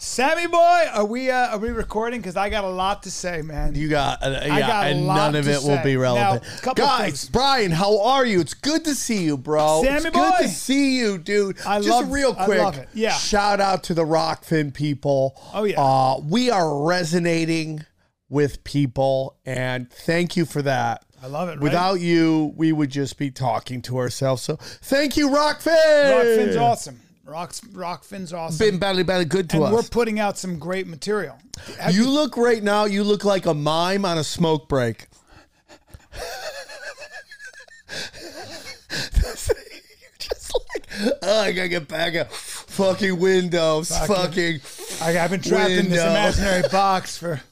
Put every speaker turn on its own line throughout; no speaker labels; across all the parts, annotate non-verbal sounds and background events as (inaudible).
Sammy boy, are we uh, are we recording? Because I got a lot to say, man.
You got, uh, yeah,
got
and none of it will be relevant.
Now,
Guys. Brian, how are you? It's good to see you, bro.
Sammy
it's
boy.
good to see you, dude.
I
Just
love-
real quick.
Yeah.
Shout out to the Rokfin people.
Oh, yeah.
Uh, we are resonating with people, and thank you for that.
I love it. Right?
Without you, we would just be talking to ourselves. So thank you, Rokfin.
Rokfin's awesome. Rock's Rokfin's awesome.
Been belly belly good to
and we're putting out some great material. Have
You look right now. You look like a mime on a smoke break. (laughs) You're just like, oh, I gotta get back up. Fucking windows. Fucking.
I, have been trapped in this imaginary box for.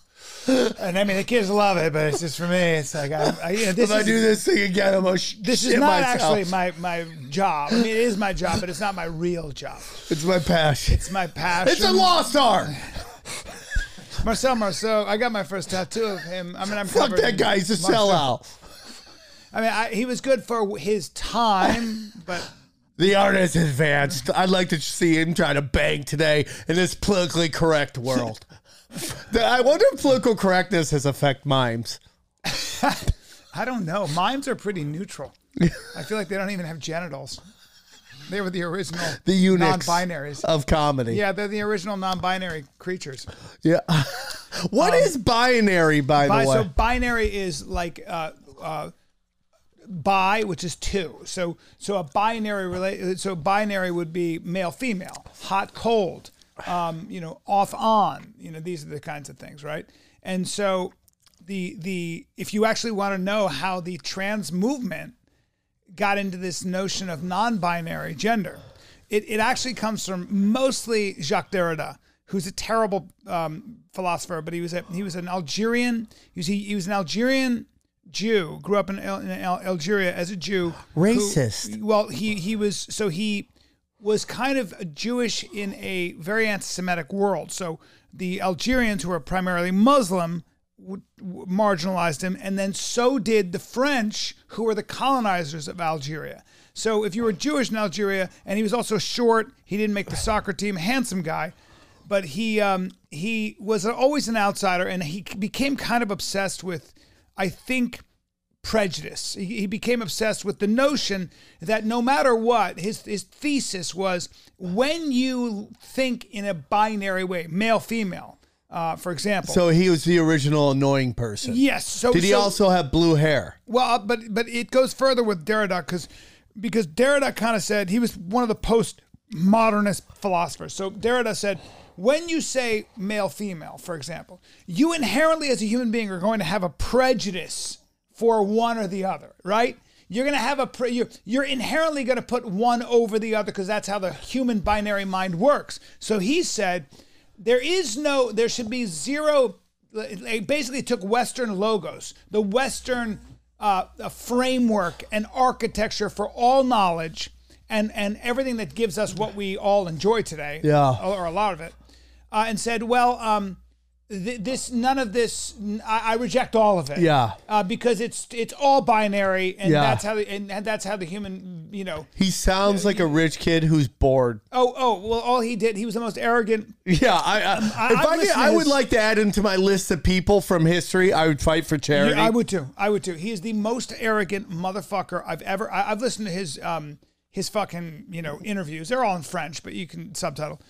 And I mean, the kids love it, but it's just for me. It's like I, I you know, this
If I do this thing again, I'm gonna sh-
this is not
myself.
actually my my job. I mean, it is my job, but it's not my real job.
It's my passion.
It's my passion.
It's a lost art.
Marcel Marceau. I got my first tattoo of him. I mean, I'm
Fuck that guy. He's a
Marcel.
sellout.
I mean, I, he was good for his time, but
The art has advanced. I'd like to see him try to bang today in this politically correct world. (laughs) (laughs) I wonder if political correctness has affected mimes. (laughs)
I don't know. Mimes are pretty neutral. I feel like they don't even have genitals. They were the original
The eunuchs
non-binaries.
of comedy.
Yeah, they're the original non-binary creatures.
Yeah. (laughs) What is binary, by the way?
so binary is like uh, uh, bi, which is two. So so a binary relate. So binary would be male female, hot cold, um, you know, off on. You know, these are the kinds of things, right? And so the the if you actually want to know how the trans movement got into this notion of non-binary gender. It, it actually comes from mostly Jacques Derrida, who's a terrible um, philosopher, but he was a, he was an Algerian. He was, he, he was an Algerian Jew. Grew up in, in Algeria as a Jew. who-
Racist.
well, he he was so he was kind of Jewish in a very anti-Semitic world. So the Algerians, who were primarily Muslim, w- w- marginalized him, and then so did the French, who were the colonizers of Algeria. So if you were Jewish in Algeria, and he was also short, he didn't make the soccer team, handsome guy, but he um, he was always an outsider, and he became kind of obsessed with, I think, prejudice. He, he became obsessed with the notion that no matter what, his his thesis was when you think in a binary way, male female, uh, for example.
so he was the original annoying person.
yes. So
Did he
so-
also have blue hair?
well, uh, but but it goes further with Derrida because because Derrida kind of said he was one of the post-modernist philosophers. So Derrida said, when you say male female, for example, you inherently as a human being are going to have a prejudice for one or the other, right? You're going to have a pre- you're, you're inherently going to put one over the other because that's how the human binary mind works. So he said there is no there should be zero it basically took western logos the western uh, uh, framework and architecture for all knowledge and and everything that gives us what we all enjoy today
Yeah.
or, a lot of it uh, and said well um, th- this none of this I, I reject all of it
Yeah.
uh, because it's it's all binary and
Yeah.
that's how the, and, and that's how the human you know
He sounds like a rich kid who's bored.
oh oh well all he did he was the most arrogant
Yeah, I, I,
I-
if
I've
I, could,
to
I would
his-
like to add him to my list of people from history. I would fight for charity.
Yeah, I would too. I would too. He is the most arrogant motherfucker I've ever. I, I've listened to his um his fucking you know interviews. They're all in French, but you can subtitle.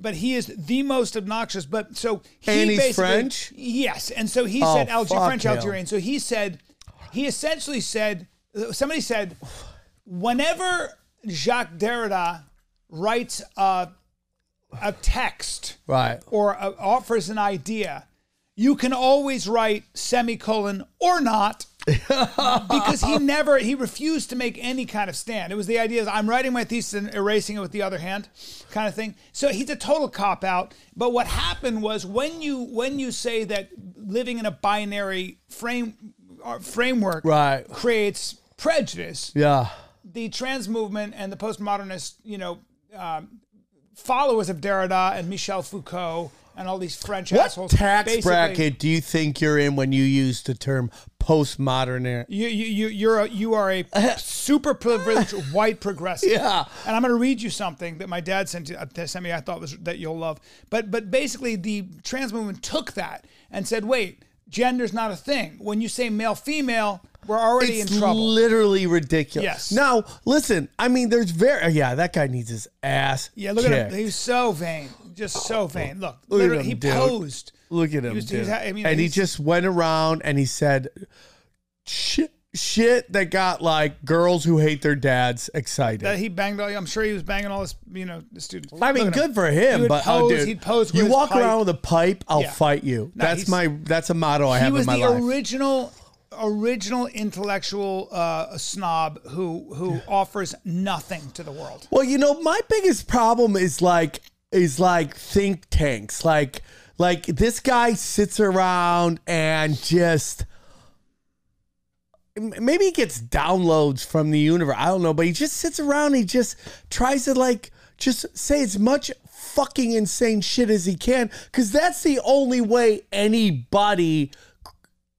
But he is the most obnoxious. But so he
And he's
basically-
French?
Yes, and so he
Oh,
said Alger, French
him.
Algerian. So he said he essentially said somebody said whenever Jacques Derrida writes a, a text
Right.
or uh, offers an idea, you can always write semicolon or not. Because he never he refused to make any kind of stand. It was the idea is I'm writing my thesis and erasing it with the other hand, kind of thing. So he's a total cop out. But what happened was when you when you say that living in a binary frame uh, framework
Right.
creates prejudice,
Yeah.
the trans movement and the postmodernist, you know, um, followers of Derrida and Michel Foucault and all these French
What
assholes.
tax
basically-
bracket do you think you're in when you use the term postmodern?
You you you you're a, you are a (laughs) super privileged white progressive.
Yeah.
And I'm going to read you something that my dad sent, to, uh, sent me. I thought was that you'll love. But but basically, the trans movement took that and said, "Wait, gender's not a thing. When you say male female, we're already
It's
in trouble."
literally ridiculous.
Yes.
Now, listen, I mean, there's very, yeah, that guy needs his ass.
yeah, look at him. He's so vain, just so vain. Look,
Look
literally,
him,
he
dude.
posed.
Look at him,
was- he was
dude.
ha- I mean,
and he just went around and he said shit, shit that got like girls who hate their dads excited.
That he banged all. I'm sure he was banging all his, you know, the students.
I mean,
at him.
good for him, but oh,
pose-
dude,
he'd pose
you walk
pipe.
around with a pipe, I'll
Yeah.
fight you.
No,
that's my that's a motto I
he
have
was
in my
the
life.
original original intellectual uh, snob who who offers nothing to the world.
Well, you know, my biggest problem is like is like think tanks. Like like this guy sits around and just maybe he gets downloads from the universe. I don't know, but he just sits around. He just tries to like just say as much fucking insane shit as he can because that's the only way anybody.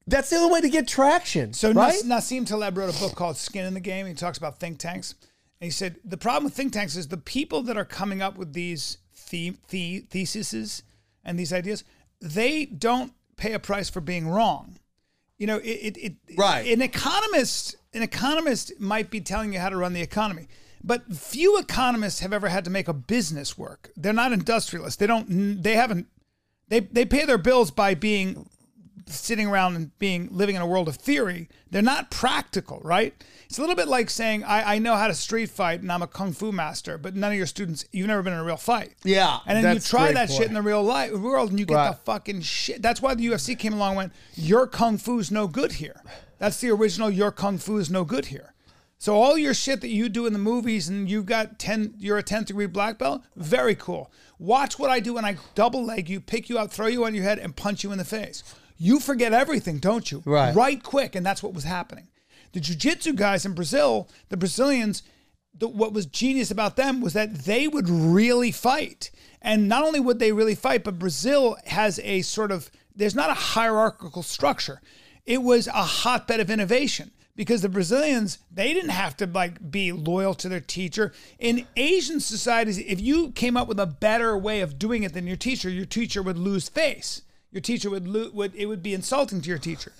That's the only way to get traction.
So
right?
Nas- Nassim Taleb wrote a book called Skin in the Game. He talks about think tanks. And he said the problem with think tanks is the people that are coming up with these the- the- theses and these ideas, they don't pay a price for being wrong. You know, it, it, it
Right.
An economist, an economist might be telling you how to run the economy, but few economists have ever had to make a business work. They're not industrialists. They don't. They haven't. They they pay their bills by being sitting around and being living in a world of theory. They're not practical, right? It's a little bit like saying I, I know how to street fight and I'm a kung fu master, but none of your students you've never been in a real fight.
Yeah,
and then you try that
point.
shit in the real life world and you get
Right.
the fucking shit. That's why the UFC came along and went, Your kung fu's no good here. That's the original your kung fu is no good here. So all your shit that you do in the movies and you got 10 you're a 10th degree black belt, very cool. Watch what I do when I double leg you, pick you up, throw you on your head and punch you in the face. You forget everything, don't you?
Right.
Right quick and that's what was happening. The jiu-jitsu guys in Brazil, the Brazilians, the, what was genius about them was that they would really fight. And not only would they really fight, but Brazil has a sort of there's not a hierarchical structure. It was a hotbed of innovation because the Brazilians they didn't have to like be loyal to their teacher. In Asian societies, if you came up with a better way of doing it than your teacher, your teacher would lose face. Your teacher would lo- would it would be insulting to your teacher.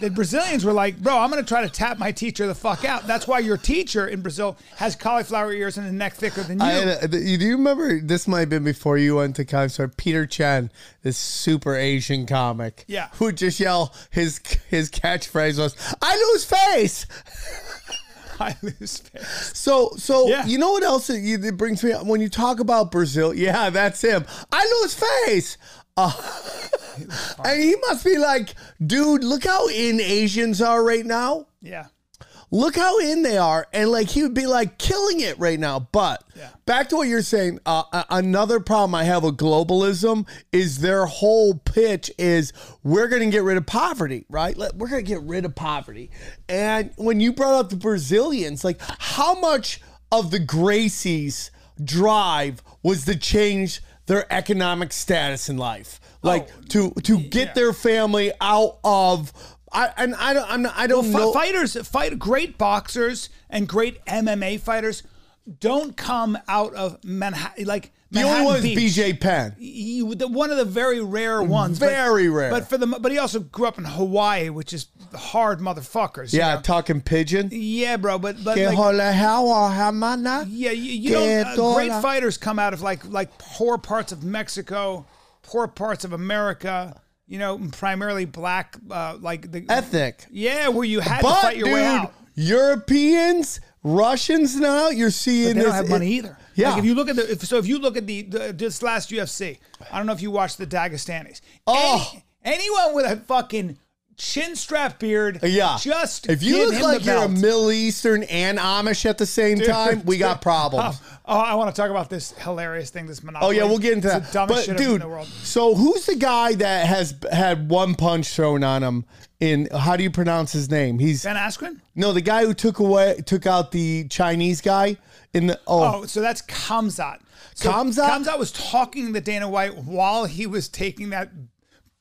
The Brazilians were like, bro, I'm gonna try to tap my teacher the fuck out. That's why your teacher in Brazil has cauliflower ears and a neck thicker than you.
I had a, you do you remember this might have been before you went to college? So Peter Chen, this super Asian comic,
Yeah.
who would just yell his his catchphrase was "I lose face." (laughs)
I lose face.
So so
Yeah.
you know what else it, it brings me up when you talk about Brazil? Yeah, that's him. I lose face. Uh, (laughs) and he must be like, dude, look how in Asians are right now.
Yeah.
Look how in they are, and like he would be like killing it right now. But
Yeah.
back to what you're saying, uh, another problem I have with globalism is their whole pitch is we're going to get rid of poverty, right? We're going to get rid of poverty. And when you brought up the Brazilians, like how much of the Gracies drive was to change their economic status in life, oh, like to to get
yeah.
their family out of. I and I don't I'm not, I don't
Fi-
know.
fighters, fight great boxers and great MMA fighters don't come out of Manhattan. Like
The
Manhattan
only one is BJ Penn.
He, the, one of the very rare ones. but-
Very rare.
But for the but he also grew up in Hawaii, which is hard motherfuckers. you
Yeah,
know?
talking pidgin.
yeah, bro. But but like,
hola, how are
Yeah, you, you don't. Uh, great fighters come out of like like poor parts of Mexico, poor parts of America. You know, primarily black, uh, like the
Ethnic.
Yeah, where you had to fight your
dude,
way out.
Europeans Russians now you're seeing
They don't have money either.
Yeah.
Like if you look at the if, so if you look at the, the this last UFC, I don't know if you watched the Dagestanis.
Oh.
Any- anyone with a fucking chin strap beard, uh,
Yeah.
just
if you look like you're a. Middle Eastern and Amish at the same time, we got (laughs) oh, problems.
Oh, I want to talk about this hilarious thing. This
Oh yeah, we'll get into
It's
that.
the dumbest
But
shit I've in
dude,
the world.
so who's the guy that has had one punch thrown on him? In how do you pronounce his name? He's
Ben Askren.
no the guy who took away took out the Chinese guy in the oh,
Oh, so that's Kamzat. So
Kamzat?
Kamzat was talking to Dana White while he was taking that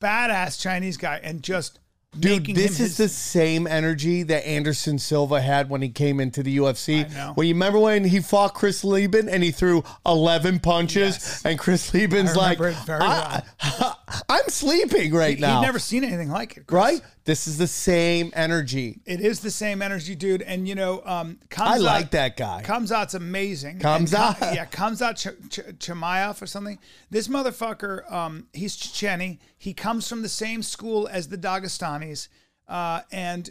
badass Chinese guy and just
Dude,
making
this
him
is
his,
the same energy that Anderson Silva had when he came into the UFC.
I know.
When you remember when he fought Chris Leben and he threw eleven punches,
Yes.
and Chris
Leben's
like,
remember it very
I, am (laughs) sleeping right now.
He'd never seen anything like it. Chris.
right? This is the same energy.
It is the same energy, dude. And you know, um, Kamzat,
I like that guy.
Kamzat's amazing.
Kamzat?
And Ka- yeah, Kamzat Ch- Ch- Chimaev or something. This motherfucker, um, he's Checheni. He comes from the same school as the Dagestanis, uh, and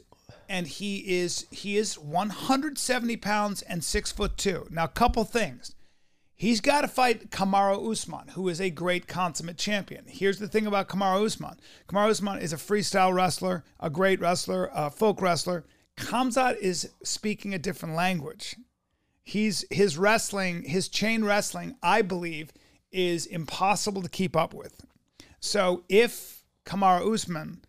and he is he is 170 pounds and six foot two. Now, a couple things. He's got to fight Kamaru Usman, who is a great consummate champion. Here's the thing about Kamaru Usman. Kamaru Usman is a freestyle wrestler, a great wrestler, a folk wrestler. Kamzat is speaking a different language. He's his wrestling, his chain wrestling, I believe, is impossible to keep up with. So if Kamaru Usman,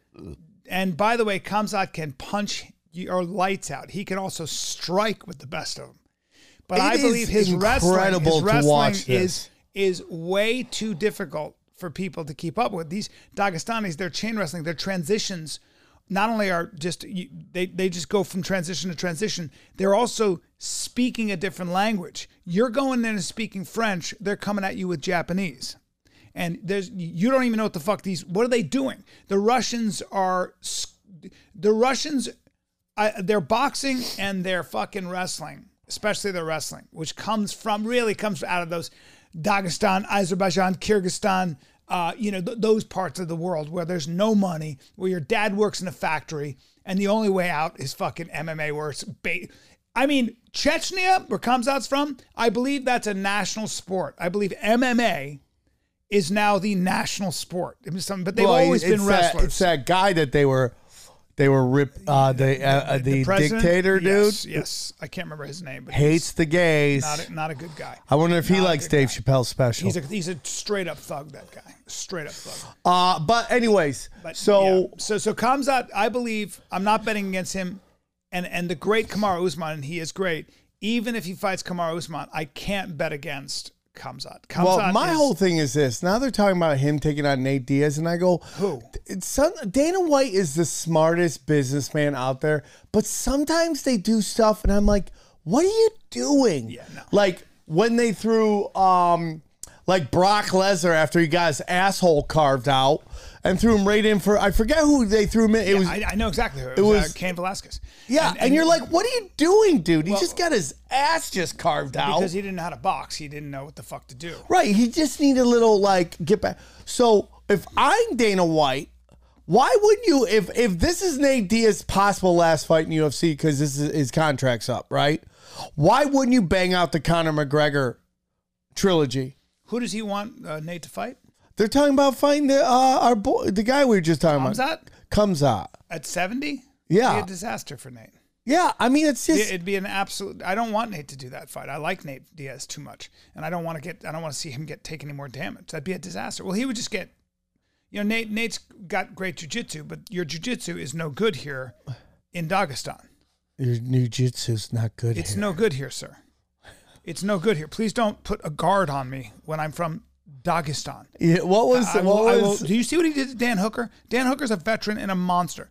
and by the way, Kamzat can punch your lights out. He can also strike with the best of them. But
It
I believe his wrestling, his
to
wrestling
watch
is
this.
is way too difficult for people to keep up with. These Dagestanis, their chain wrestling, their transitions, not only are just they they just go from transition to transition. They're also speaking a different language. You're going in and speaking French. They're coming at you with Japanese and there's you don't even know what the fuck these what are they doing the russians are the russians I, they're boxing and they're fucking wrestling especially their wrestling which comes from really comes out of those dagestan azerbaijan kyrgyzstan uh, you know th- those parts of the world where there's no money where your dad works in a factory and the only way out is fucking mma where it's ba- I mean, Chechnya, where Kamzat's from, I believe that's a national sport. I believe MMA is now the national sport. It was something, but they've
Well,
always been
that-
wrestlers.
it's that guy that they were, they were rip. Uh, the uh, the,
president?
dictator
yes,
dude
Yes, I can't remember his name, but
hates the gays.
not a, not a good guy.
I wonder if he
not a
likes Dave
guy.
Chappelle's special.
He's a he's a straight up thug. That guy, straight up thug.
uh, but anyways,
But
so
yeah. so so Kamzat, I believe I'm not betting against him, and and the great Kamaru Usman, and he is great. Even if he fights Kamaru Usman, I can't bet against Kamzat. Kamzat
Well, my
is-
whole thing is this. Now they're talking about him taking on Nate Diaz, and I go,
Who?
It's some, Dana White is the smartest businessman out there, but sometimes they do stuff, and I'm like, what are you doing?
Yeah, no.
Like when they threw, um, like Brock Lesnar after he got his asshole carved out and threw him right in for, I forget who they threw him in. It was,
I, I know exactly who it was.
was-
uh, Cain Velasquez.
yeah, and, you're like, what are you doing, dude? He just got his ass just carved out.
because he didn't know how to box, he didn't know what the fuck to do.
Right. He just needed a little like get back. So if I'm Dana White, why wouldn't you? If if this is Nate Diaz's possible last fight in UFC because this is his contract's up, right? Why wouldn't you bang out the Conor McGregor trilogy?
Who does he want uh, Nate to fight?
They're talking about fighting the uh, our boy, the guy we were just talking about.
Kamzat
Comes out.
at 70?
Yeah.
It'd be a disaster for Nate.
Yeah, I mean it's just
It'd be an absolute. I don't want Nate to do that fight. I like Nate Diaz too much, and I don't want to get. I don't want to see him get take any more damage. That'd be a disaster. Well, he would just get. You know, Nate. Nate's got great jujitsu, but your jujitsu is no good here in Dagestan.
your new jitsu's not good.
It's
here.
no good here, sir. It's no good here. Please don't put a guard on me when I'm from Dagestan.
Yeah, what was
I
what
will, I will,
was
do you see what he did to Dan Hooker? Dan Hooker's a veteran and a monster.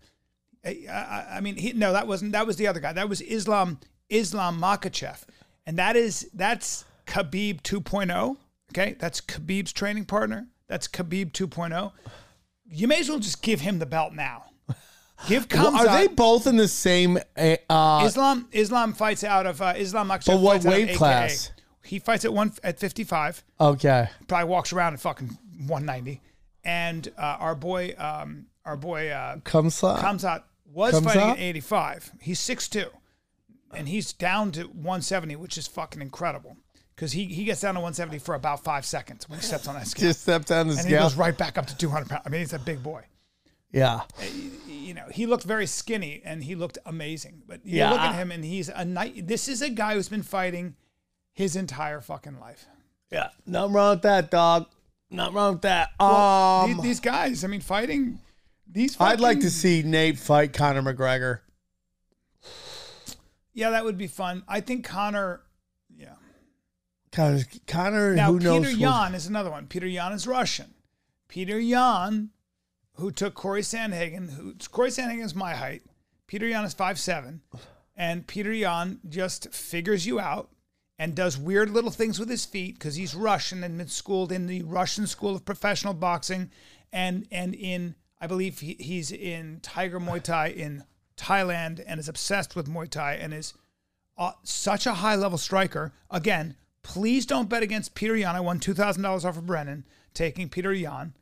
I, I, I mean, he, no, that wasn't. That was the other guy. That was Islam Islam Makhachev, and that is that's Khabib 2.0. Okay, that's Khabib's training partner. That's Khabib 2.0. You may as well just give him the belt now. Give
Well, (laughs) are they both in the same uh, uh
Islam Islam fights out of uh, Islam Makhachev.
But what weight class?
He fights at one at 55.
okay.
Probably walks around at fucking 190. And uh, our boy, um, our boy uh,
Comes out.
Kamzat was
Kamzat?
fighting at 85. He's 6'2". and he's down to 170, which is fucking incredible. Because he, he gets down to 170 for about five seconds when he steps on that scale.
Just steps on the
and he goes right back up to 200 pounds. I mean, he's a big boy.
yeah.
You know, he looked very skinny and he looked amazing. But you
Yeah,
look at him and he's a night. This is a guy who's been fighting his entire fucking life.
Yeah. Nothing wrong with that, dog. Nothing wrong with that.
Well,
um,
these, these guys, I mean, fighting these.
I'd like to see Nate fight Conor McGregor.
Yeah, that would be fun. I think Connor. Yeah.
Conor, Conor
Now
who
Peter
knows? what-
Yan is another one. Peter Yan is Russian. Peter Yan, who took Corey Sandhagen, who Corey Sandhagen is my height. Peter Yan is five seven, and Peter Yan just figures you out and does weird little things with his feet because he's Russian and been schooled in the Russian school of professional boxing, and and in I believe he, he's in Tiger Muay Thai in Thailand and is obsessed with Muay Thai and is uh, such a high level striker. Again, please don't bet against Peter Yan. I won two thousand dollars off of Brennan taking Peter Yan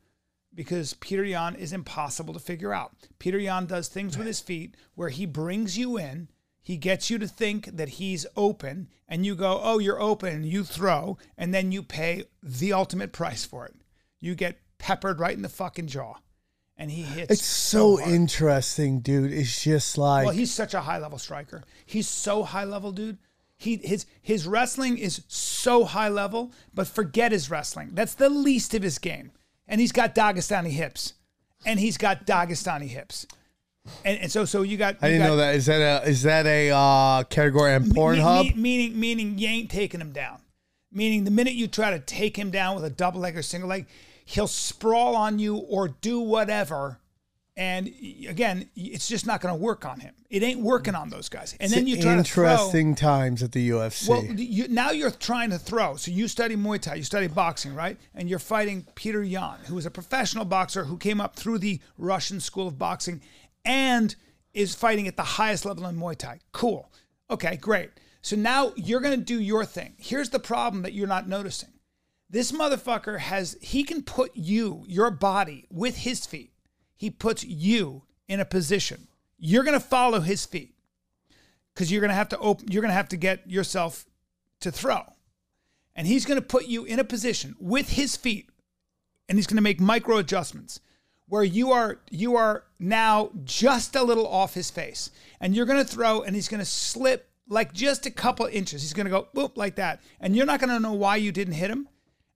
because Peter Yan is impossible to figure out. Peter Yan does things with his feet where he brings you in. He gets you to think that he's open, and you go, "Oh, you're open," you throw, and then you pay the ultimate price for it. You get peppered right in the fucking jaw, and he hits.
It's so
hard.
interesting, dude. It's just like
Well, he's such a high level striker. He's so high level, dude. He his his wrestling is so high level, but forget his wrestling. That's the least of his game. And he's got Dagestani hips. And he's got Dagestani hips. And, and so so you got
I didn't
got-
know that. Is that a is that a uh, category on
me-
Pornhub?
me- meaning meaning you ain't taking him down. Meaning the minute you try to take him down with a double leg or single leg, he'll sprawl on you or do whatever. And again, it's just not going to work on him. It ain't working on those guys. And then you try to throw.
interesting times at the UFC.
Well, you, now you're trying to throw. So you study Muay Thai, you study boxing, right? And you're fighting Peter Yan, who is a professional boxer who came up through the Russian school of boxing and is fighting at the highest level in Muay Thai. Cool. Okay, great. So now you're going to do your thing. Here's the problem that you're not noticing. This motherfucker has, he can put you, your body, with his feet. He puts you in a position. You're going to follow his feet because you're going to have to open, you're going to have to get yourself to throw. And he's going to put you in a position with his feet and he's going to make micro adjustments where you are you are now just a little off his face and you're going to throw and he's going to slip like just a couple inches. He's going to go boop like that. And you're not going to know why you didn't hit him.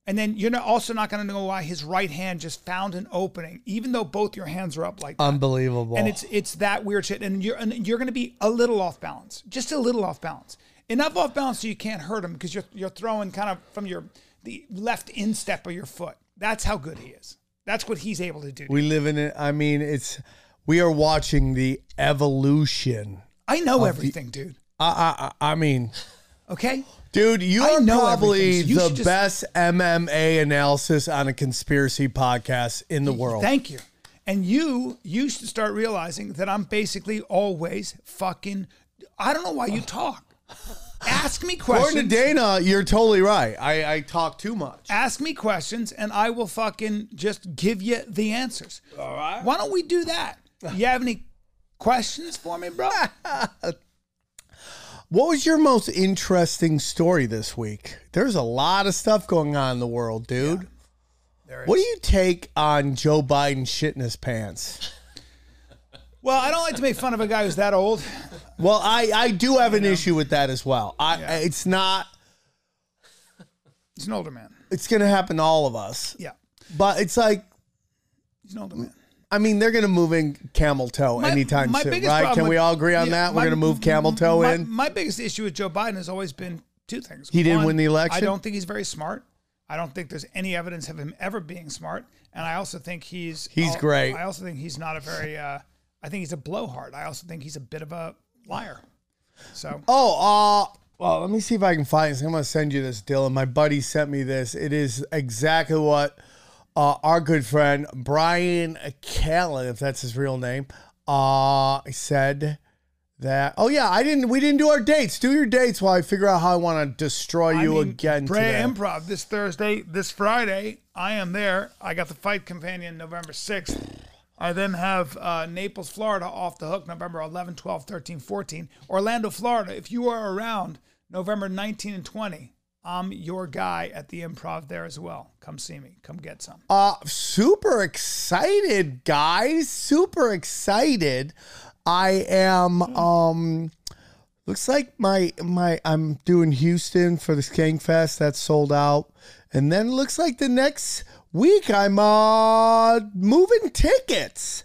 And then you're not, also not going to know why his right hand just found an opening, even though both your hands are up like that
Unbelievable.
and it's it's that weird shit. And you're and you're going to be a little off balance, just a little off balance, enough off balance so you can't hurt him because you're you're throwing kind of from your the left instep of your foot. That's how good he is. That's what he's able to do.
we live in it. I mean, it's we are watching the evolution.
I know everything, dude.
I I I mean,
Okay.
dude, you
I
are
know
probably
so you
the
just-
best MMA analysis on a conspiracy podcast in the world.
Thank you. And you you should start realizing that I'm basically always fucking. I don't know why you talk. Ask me questions.
According to Dana, you're totally right. I, I talk too much.
Ask me questions and I will fucking just give you the answers. All right. Why don't we do that? You have any questions for me, bro? (laughs)
What was your most interesting story this week? There's a lot of stuff going on in the world, dude.
There it
What do you take on Joe Biden shitting his pants?
Well, I don't like to make fun of a guy who's that old.
Well, I, I do have an issue with that as well. I
Yeah.
it's not
He's an older man.
it's gonna happen to all of us.
Yeah.
But it's like
He's an older man.
I mean, they're gonna move in camel toe
My-
anytime
my
soon, right? Can we all agree on
yeah,
that? We're
my-
gonna move camel toe in.
My biggest issue with Joe Biden has always been two things.
He didn't win the election?
I don't think he's very smart. I don't think there's any evidence of him ever being smart. And I also think he's
He's
al-
great.
I also think he's not a very. Uh, I think he's a blowhard. I also think he's a bit of a liar. So
Oh, uh, well, let me see if I can find this. I'm going to send you this, Dylan. My buddy sent me this. It is exactly what uh, our good friend Brian Callen, if that's his real name, uh, said that. Oh yeah, I didn't. We didn't do our dates. Do your dates while I figure out how I want to destroy you
I mean,
again
Brea
today.
Improv this Thursday, this Friday. I am there. I got the fight companion November sixth. I then have uh, Naples, Florida off the hook November 11, 12, 13, 14. Orlando, Florida. If you are around November 19 and 20, I'm your guy at the improv there as well. Come see me. Come get some.
Uh super excited, guys. Super excited. I am um looks like my my I'm doing Houston for the Skank Fest that's sold out. And then looks like the next week I'm uh moving tickets.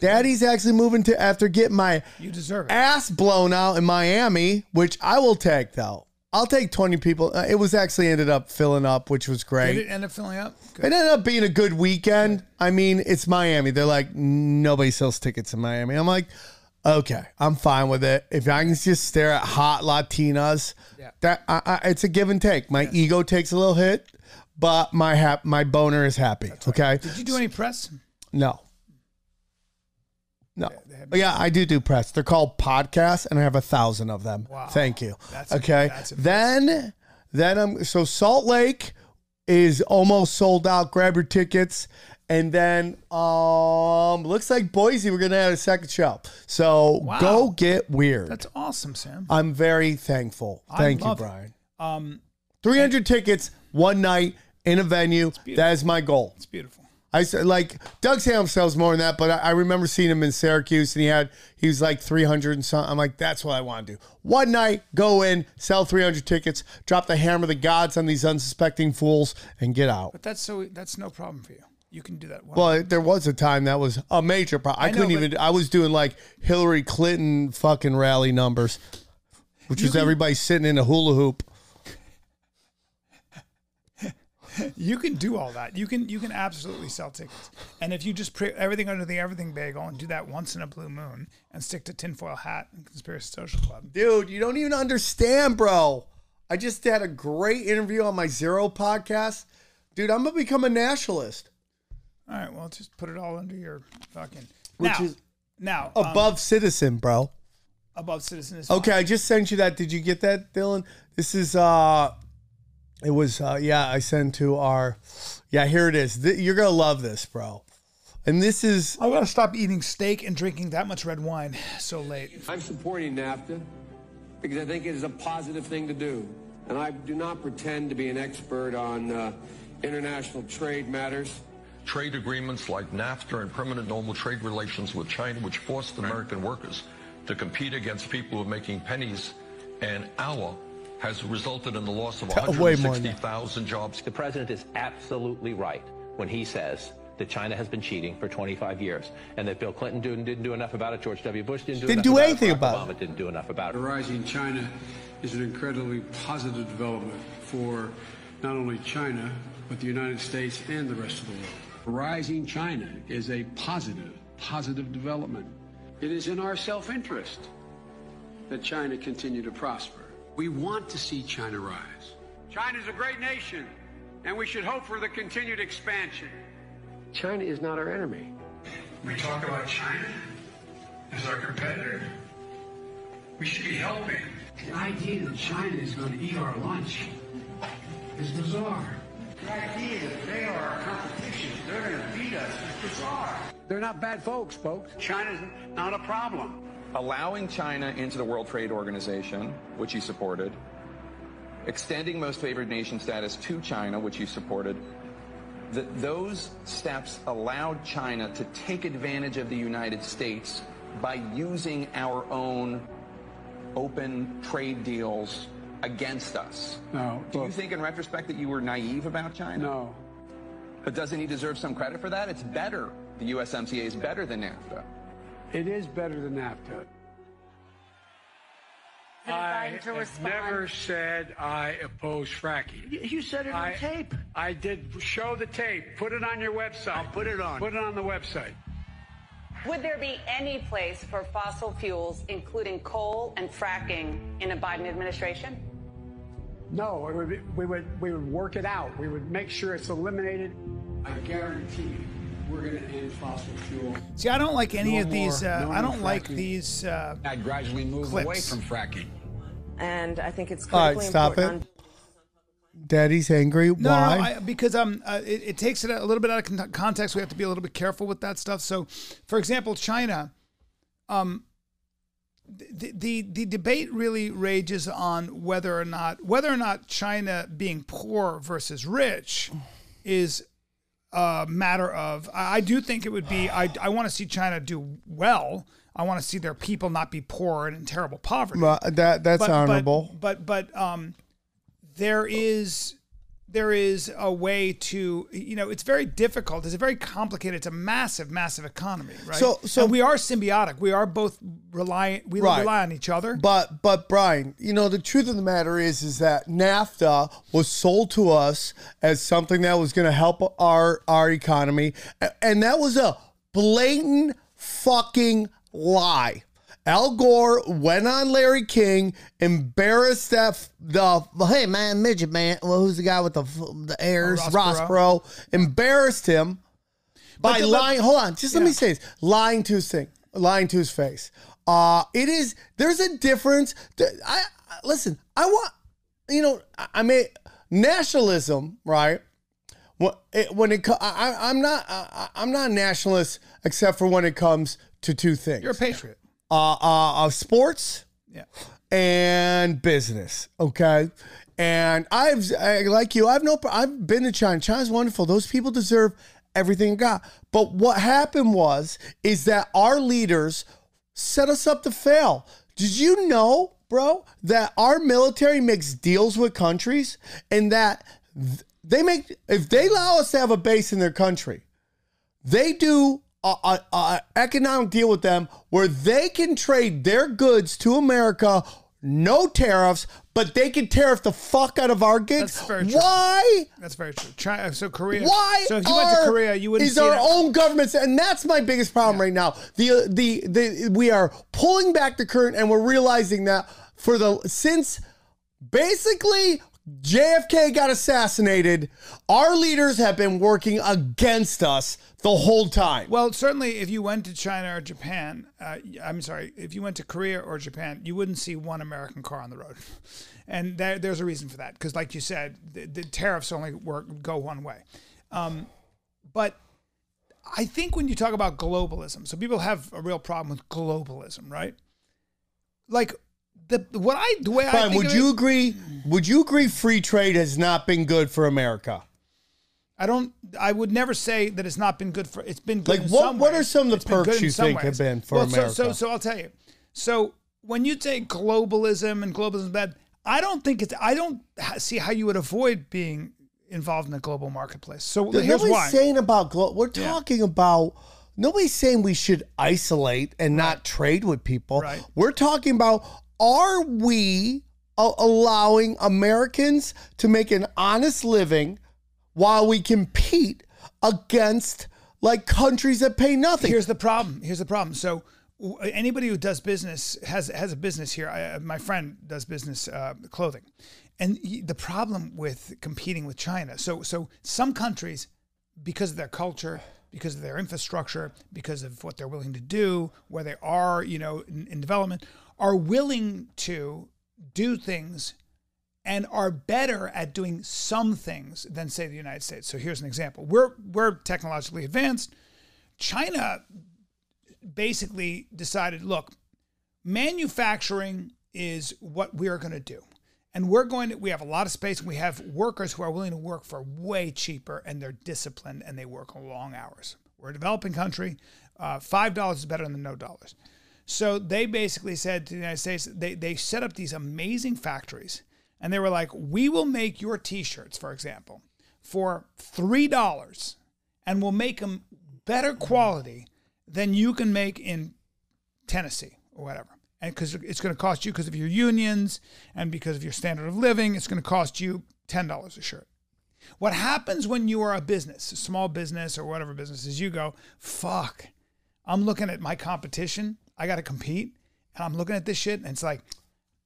Daddy's actually moving to after getting my
You deserve it.
ass blown out in Miami, which I will take though. I'll take 20 people. Uh, it was actually ended up filling up, which was great.
Did it end up filling up? Good.
It ended up being a good weekend. I mean, it's Miami. They're like, nobody sells tickets in Miami. I'm like, okay, I'm fine with it. If I can just stare at hot Latinas,
Yeah.
that I, I, it's a give and take. My ego takes a little hit, but my hap, my boner is happy. Okay,
Did you do any press?
no, no. Yeah, I do do press. They're called podcasts, and I have a thousand of them.
Wow.
Thank you.
That's-
okay.
that's
then, then I'm so Salt Lake is almost sold out. Grab your tickets, and then um, looks like Boise. We're gonna have a second show. So
Wow.
go get weird.
That's awesome, Sam.
I'm very thankful. Thank you,
love it.
Brian.
Um,
300 tickets, one night in a venue. That is my goal.
it's beautiful.
I said like Doug Sam sells more than that, but I, I remember seeing him in Syracuse and he had he was like three hundred and something. I'm like, that's what I want to do. One night, go in, sell three hundred tickets, drop the hammer of the gods on these unsuspecting fools, and get out.
But that's so that's no problem for you. You can do that. One.
Well, there was a time that was a major problem. I,
know,
couldn't
but-
even. I was doing like Hillary Clinton fucking rally numbers, which was everybody sitting in a hula hoop. (laughs)
you can do all that. You can you can absolutely sell tickets. And if you just put everything under the everything bagel and do that once in a blue moon and stick to tinfoil hat and conspiracy social club.
Dude, you don't even understand, bro. I just had a great interview on my Zero podcast. Dude, I'm gonna become a nationalist.
All right, well just put it all under your fucking
Which
now,
is
now um,
above citizen, bro.
above citizen is
Okay, I just sent you that. Did you get that, Dylan? This is uh it was uh yeah, I sent to our Yeah, here it is. Th- you're going to love this, bro. And this is
I gotta stop eating steak and drinking that much red wine so late.
I'm supporting NAFTA because I think it is a positive thing to do. And I do not pretend to be an expert on uh, international trade matters.
Trade agreements like NAFTA and permanent normal trade relations with China, which forced American workers to compete against people who are making pennies an hour, has resulted in the loss of
Way more than that.
160,000 jobs.
The president is absolutely right when he says that China has been cheating for 25 years and that Bill Clinton didn't, didn't do enough about it, George W. Bush didn't do
Didn't
enough
do
about
anything
it,
about
Obama didn't do enough about
The
it.
rising China is an incredibly positive development for not only China, but the United States and the rest of the world. Rising China is a positive, positive development. It is in our self-interest that China continue to prosper. We want to see China rise. China is a great nation, and we should hope for the continued expansion.
China is not our enemy.
We talk about China as our competitor. We should be helping. The idea that China is going to eat our lunch is bizarre. The idea that they are our competition, they're going to beat us, is bizarre. They're not bad folks, folks. China's not a problem.
Allowing China into the World Trade Organization, which he supported, extending most favored nation status to China, which he supported, that those steps allowed China to take advantage of the United States by using our own open trade deals against us.
No,
Do you think in retrospect that you were naive about China?
no.
But doesn't he deserve some credit for that? It's better. The USMCA is better than NAFTA.
It is better than NAFTA.
I have never
said I oppose fracking.
You said it on
I,
tape.
I did show the tape. Put it on your website. I'll put it on. Put it on the website.
Would there be any place for fossil fuels, including coal and fracking, in a Biden administration?
No, it would be, we would we would work it out. We would make sure it's eliminated. I guarantee you, we're going to end fossil fuel.
See, I don't like any
No
of these.
more-
Uh,
no
I don't like these. Uh,
I gradually move
away Clips.
from fracking.
And I think it's critically
All right, stop
important.
it. Daddy's angry.
No,
Why?
no, no I, because um, uh, it, it takes it a little bit out of con- context. We have to be a little bit careful with that stuff. So, for example, China, um, the, the the debate really rages on whether or not whether or not China being poor versus rich is a matter of. I I do think it would be. I I want to see China do well. I want to see their people not be poor and in terrible poverty
Well, that that's
but-
honorable.
But but, but um, there is there is a way to you know it's very difficult. It's a very complicated. It's a massive massive economy, right?
So- so-
And we are symbiotic. We are both reliant. We
Right.
rely on each other.
But but Brian, you know the truth of the matter is is that NAFTA was sold to us as something that was going to help our our economy, and that was a blatant fucking lie. Al Gore went on Larry King, embarrassed that the hey man midget man, well who's the guy with the the airs
Ross
Ross,
Perot.
Bro, embarrassed him by lying. Hold on, just let me say this: lying to his thing, lying to his face. Uh, it is. There's a difference. I, listen. I want. You know. I, mean, nationalism, right? When it, when it I, I- I'm not. I, I'm not a nationalist except for when it comes to two things.
You're a patriot.
Uh, uh, sports
Yeah.
and business. Okay. And I've I, like you, I've no, I've been to China. China's wonderful. Those people deserve everything got. But what happened was, is that our leaders set us up to fail. Did you know, bro, that our military makes deals with countries and that th- they make if they allow us to have a base in their country, they do a, a, a economic deal with them where they can trade their goods to America, no tariffs, but they can tariff the fuck out of our gigs.
That's very true.
Why?
That's very true. China. Uh, so Korea.
Why?
So if you went to Korea, you wouldn't
is
see
our
that-
own governments, and that's my biggest problem right now. The uh, the the we are pulling back the curtain, and we're realizing that for the since basically JFK got assassinated, our leaders have been working against us the whole time.
Well, certainly, if you went to China or Japan, uh, I'm sorry, if you went to Korea or Japan, you wouldn't see one American car on the road, (laughs) and there, there's a reason for that because, like you said, the, the tariffs only work go one way. Um, but I think when you talk about globalism, so people have a real problem with globalism, right? Like the what I the way I think
would you
it-
agree? Would you agree free trade has not been good for America?
I don't. I would never say that it's not been good for. It's been good.
Like, what- what
ways.
are some of the
It's
perks you think have been for
Well, so- So, so, I'll tell you. So when you say globalism and globalism is bad, I don't think it's. I don't see how you would avoid being involved in the global marketplace. So here's
nobody's
why.
saying about glo- we're
Yeah.
talking about nobody's saying we should isolate and not trade with people
Right.
we're talking about are we allowing americans to make an honest living while we compete against like countries that pay nothing
Here's the problem. Here's the problem. So anybody who does business has has a business here. I, my friend does business uh, clothing, and the problem with competing with China. So so some countries, because of their culture, because of their infrastructure, because of what they're willing to do, where they are, you know, in, in development, are willing to do things and are better at doing some things than say the United States. So here's an example. We're we're technologically advanced. China basically decided, look, manufacturing is what we are going to do. And we're going to we have a lot of space and we have workers who are willing to work for way cheaper and they're disciplined and they work long hours. We're a developing country. Uh, Five dollars is better than no dollars. So they basically said to the United States, they, they set up these amazing factories and they were like, we will make your t-shirts, for example, for three dollars and we'll make them better quality than you can make in Tennessee or whatever. And because it's going to cost you because of your unions and because of your standard of living, it's going to cost you $10 a shirt. What happens when you are a business, a small business or whatever business is, you go, fuck, I'm looking at my competition. I got to compete. And I'm looking at this shit and it's like,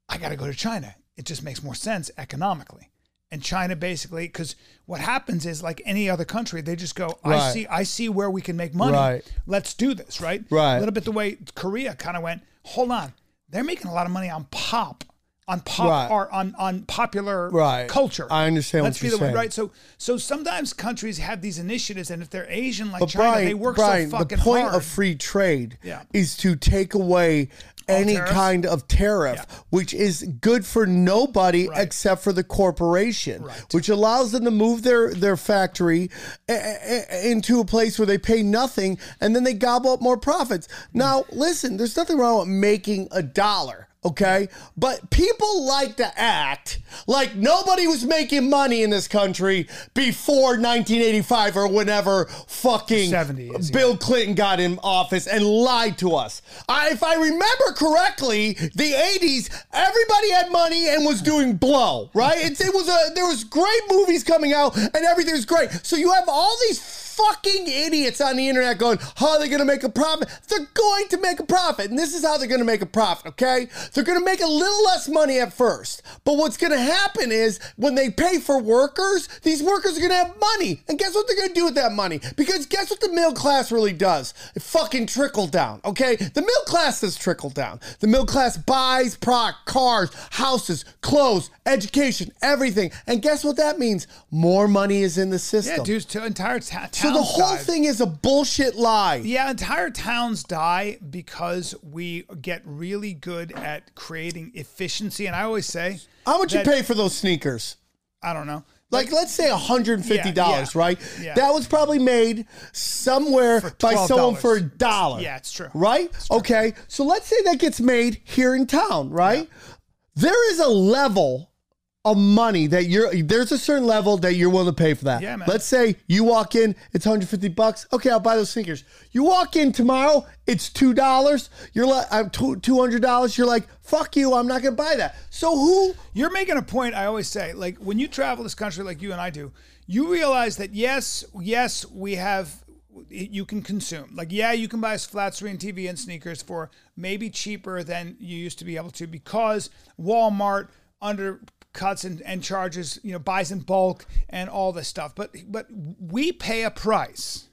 I got to go to China. It just makes more sense economically. And China basically, because what happens is like any other country, they just go, I
Right.
see, I see where we can make money.
Right.
Let's do this, right?
Right.
A little bit the way Korea kind of went, hold on, they're making a lot of money on pop. On pop
Right.
art on on popular
Right.
culture.
I understand
Let's
what
be
you're
the
saying.
right? So so sometimes countries have these initiatives, and if they're Asian like
But
China,
Brian,
they work
Brian,
so fucking hard.
the point
hard.
of free trade
Yeah.
is to take away any
tariffs?
kind of tariff, which is good for nobody except for the corporation, which allows them to move their their factory a- a- a- into a place where they pay nothing and then they gobble up more profits. Now, listen, there's nothing wrong with making a dollar. Okay, but people like to act like nobody was making money in this country before 1985 or whenever fucking
70s,
Bill Clinton got in office and lied to us. I, if I remember correctly, the 80s, everybody had money and was doing blow, right? It's, it was a there was great movies coming out and everything's great. So you have all these fucking idiots on the internet going, how are they going to make a profit? They're going to make a profit. And this is how they're going to make a profit, okay? They're going to make a little less money at first. But what's going to happen is when they pay for workers, these workers are going to have money. And guess what they're going to do with that money? Because guess what the middle class really does? It fucking trickle down, okay? The middle class does trickle down. The middle class buys product, cars, houses, clothes, education, everything. And guess what that means? More money is in the system.
yeah, dudes, entire ta-
So the whole
died.
thing is a bullshit lie.
Yeah, entire towns die because we get really good at creating efficiency. And I always say,
How much you pay for those sneakers?
I don't know.
Like, let's say $150,
Yeah, yeah,
right?
yeah.
That was probably made somewhere by someone for a dollar.
Yeah, it's true.
Right? Okay. So let's say that gets made here in town, right? There is a level of money that you're there's a certain level that you're willing to pay for that.
Yeah, man.
Let's say you walk in, it's 150 bucks. Okay, I'll buy those sneakers. You walk in tomorrow, it's two dollars. You're like, I'm two hundred dollars. You're like, fuck you, I'm not gonna buy that. So who?
You're making a point. I always say, like when you travel this country, like you and I do, you realize that yes, yes, we have. You can consume. Like, yeah, you can buy a flat screen TV and sneakers for maybe cheaper than you used to be able to because Walmart undercuts and, and charges, you know, buys in bulk and all this stuff. But but we pay a price.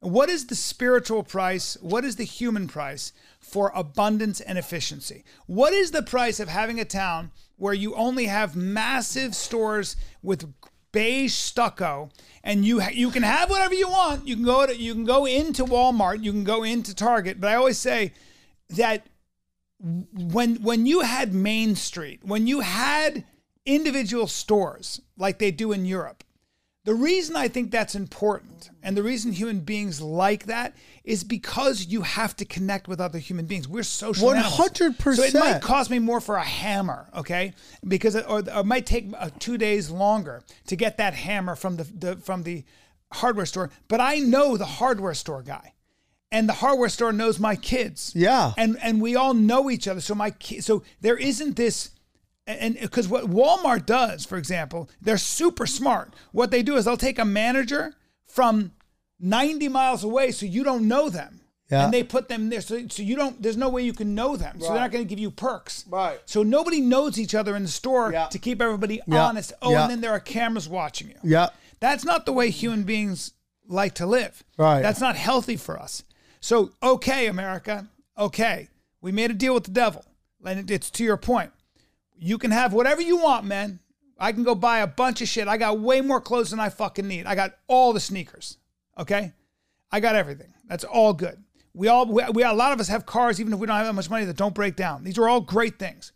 What is the spiritual price? What is the human price for abundance and efficiency? What is the price of having a town where you only have massive stores with beige stucco and you ha- you can have whatever you want. You can go to you can go into Walmart, you can go into Target, but I always say that when when you had Main Street, when you had individual stores like they do in Europe, the reason I think that's important and the reason human beings like that is because you have to connect with other human beings. We're social animals.
100%.
So it might cost me more for a hammer, okay? Because it, or, or it might take uh, two days longer to get that hammer from the, the from the hardware store. But I know the hardware store guy, and the hardware store knows my kids.
Yeah.
and and we all know each other. So my ki- so there isn't this and because what Walmart does, for example, they're super smart. What they do is they'll take a manager from 90 miles away so you don't know them.
Yeah.
And they put them there so, so you don't there's no way you can know them. So they're not going to give you perks.
Right.
So nobody knows each other in the store
Yeah.
to keep everybody
Yeah.
honest. Oh, and then there are cameras watching you.
Yeah.
That's not the way human beings like to live.
Right.
That's not healthy for us. So, okay, America, okay, we made a deal with the devil. And it's to your point. You can have whatever you want, man. I can go buy a bunch of shit. I got way more clothes than I fucking need. I got all the sneakers. Okay? I got everything. That's all good. We all, we, we a lot of us have cars, even if we don't have that much money, that don't break down. These are all great things.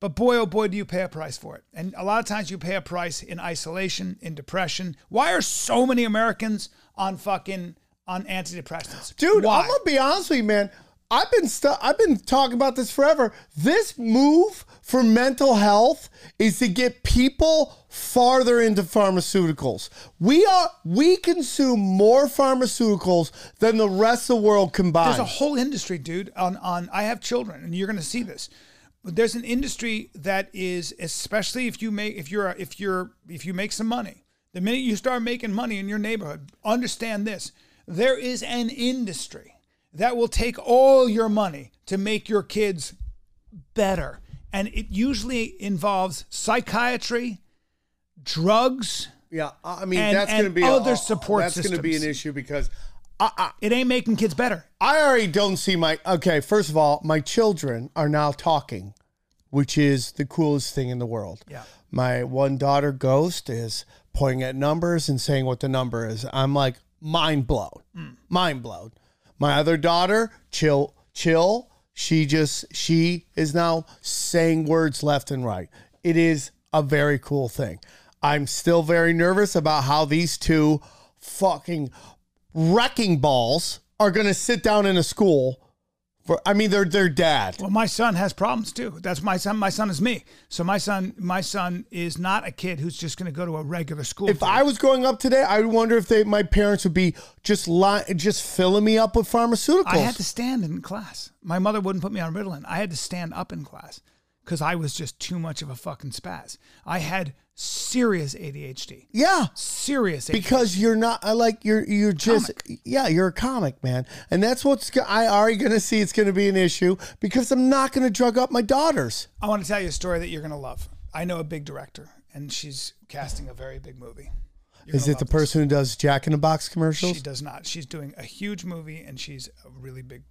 But boy, oh boy, do you pay a price for it. And a lot of times you pay a price in isolation, in depression. Why are so many Americans on fucking on antidepressants?
Dude,
Why?
I'm gonna be honest with you, man. I've been stu- I've been talking about this forever. This move for mental health is to get people farther into pharmaceuticals. We are we consume more pharmaceuticals than the rest of the world combined.
There's a whole industry, dude. On on I have children, and you're going to see this. But there's an industry that is, especially if you make if you're if you're if you make some money. The minute you start making money in your neighborhood, understand this: there is an industry that will take all your money to make your kids better, and it usually involves psychiatry, drugs.
yeah, I I mean
and-
that's going to be
other
a,
support
That's going to be an issue because
It ain't making kids better.
I already don't see my okay. First of all, my children are now talking which is the coolest thing in the world.
Yeah.
My one daughter, Ghost, is pointing at numbers and saying what the number is. I'm like, mind blown. Hmm. Mind blown. My other daughter, Chill, Chill, she just, she is now saying words left and right. It is a very cool thing. I'm still very nervous about how these two fucking wrecking balls are going to sit down in a school. For, I mean, they're their dad.
Well, my son has problems too. That's my son. My son is me. So my son, my son is not a kid who's just going to go to a regular school.
If I was growing up today, I would wonder if they, my parents would be just li- just filling me up with pharmaceuticals.
I had to stand in class. My mother wouldn't put me on Ritalin. I had to stand up in class because I was just too much of a fucking spaz. I had serious ADHD.
yeah,
Serious ADHD.
because you're not I like you're you're just yeah you're a comic man, and that's what's I already gonna see it's gonna be an issue because I'm not gonna drug up my daughters.
I want to tell you a story that you're going to love. I know a big director, and she's casting a very big movie. You're
Is it the
love this.
person who does Jack in the Box commercials?
She does not. She's doing a huge movie, and she's a really big.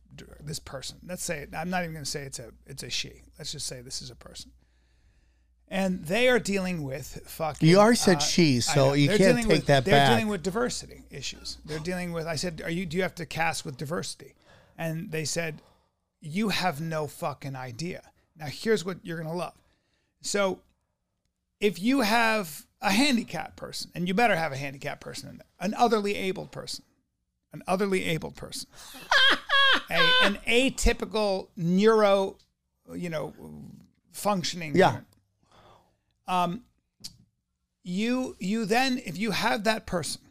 This person. Let's say it. I'm not even going to say it's a. It's a she. Let's just say this is a person. And they are dealing with fucking.
You already said
uh,
she, so you
They're
can't take
with-
that
They're
back.
dealing with diversity issues. They're dealing with. I said, "Are you? Do you have to cast with diversity?" And they said, "You have no fucking idea." Now here's what you're gonna love. So, if you have a handicapped person, and you better have a handicapped person in there, an otherly abled person, an otherly abled person, a, an atypical neuro, you know, functioning.
Yeah.
human. Um, you you then if you have that person,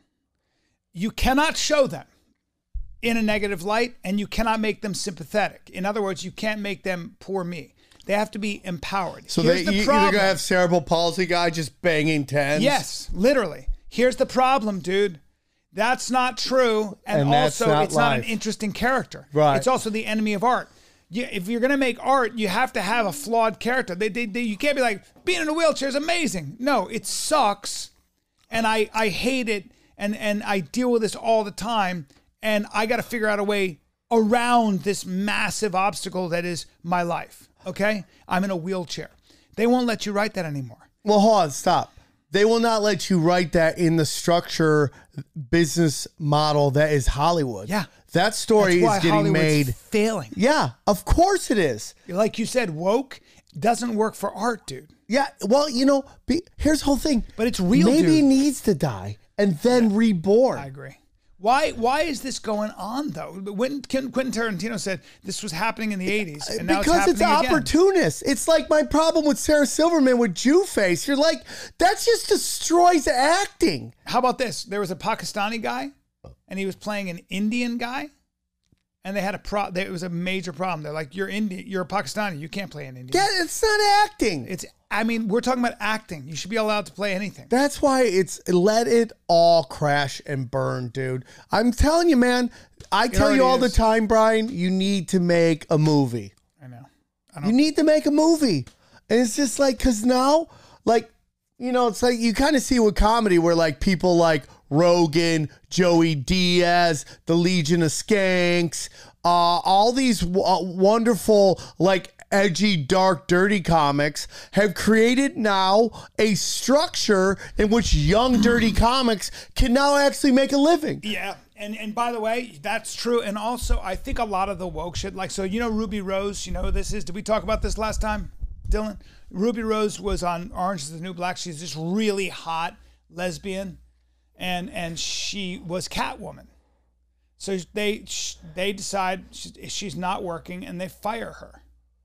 you cannot show them in a negative light, and you cannot make them sympathetic. In other words, you can't make them poor me. They have to be empowered.
so
Here's
they
the
you, you're gonna have cerebral palsy guy just banging tens.
Yes, literally. Here's the problem, dude. That's not true, and,
And
also
not
it's not an interesting character.
Right.
It's also the enemy of art. You, if you're gonna make art, you have to have a flawed character. They, they, they, you can't be like being in a wheelchair is amazing. No, it sucks, and I I hate it, and and I deal with this all the time, and I got to figure out a way around this massive obstacle that is my life. Okay, I'm in a wheelchair. They won't let you write that anymore.
Well, hold on, stop. They will not let you write that in the structure business model that is Hollywood.
Yeah.
That story
That's why
is getting
Hollywood's
made.
failing.
Yeah, of course it is.
Like you said, woke doesn't work for art, dude.
Yeah, well, you know, be, here's the whole thing.
But it's real,
Maybe
dude.
needs to die and then reborn.
I agree. Why why is this going on though? When Quentin Quentin Tarantino said this was happening in the 80s and now
because
it's
it's,
again.
opportunist. It's like my problem with Sarah Silverman with Jew face. You're like, that just destroys acting.
How about this? There was a Pakistani guy and he was playing an Indian guy and they had a pro It was a major problem. They're like you're Indian, you're a Pakistani, you can't play an Indian.
Yeah, it's not acting.
It's I mean, we're talking about acting. You should be allowed to play anything.
That's why it's let it all crash and burn, dude. I'm telling you, man. I tell you all the time, Brian. You need to make a movie.
I know.
You need to make a movie, and it's just like because now, like, you know, it's like you kind of see with comedy where like people like Rogan, Joey Diaz, the Legion of Skanks, uh, all these w- uh, wonderful like edgy, dark, dirty comics have created now a structure in which young, dirty (clears throat) comics can now actually make a living.
Yeah, and and by the way, that's true. And also, I think a lot of the woke shit, like so, you know, Ruby Rose. You know, who this is. Did we talk about this last time, Dylan? Ruby Rose was on Orange is the New Black. She's this really hot lesbian, and and she was Catwoman. So they they decide she's, she's not working, and they fire her.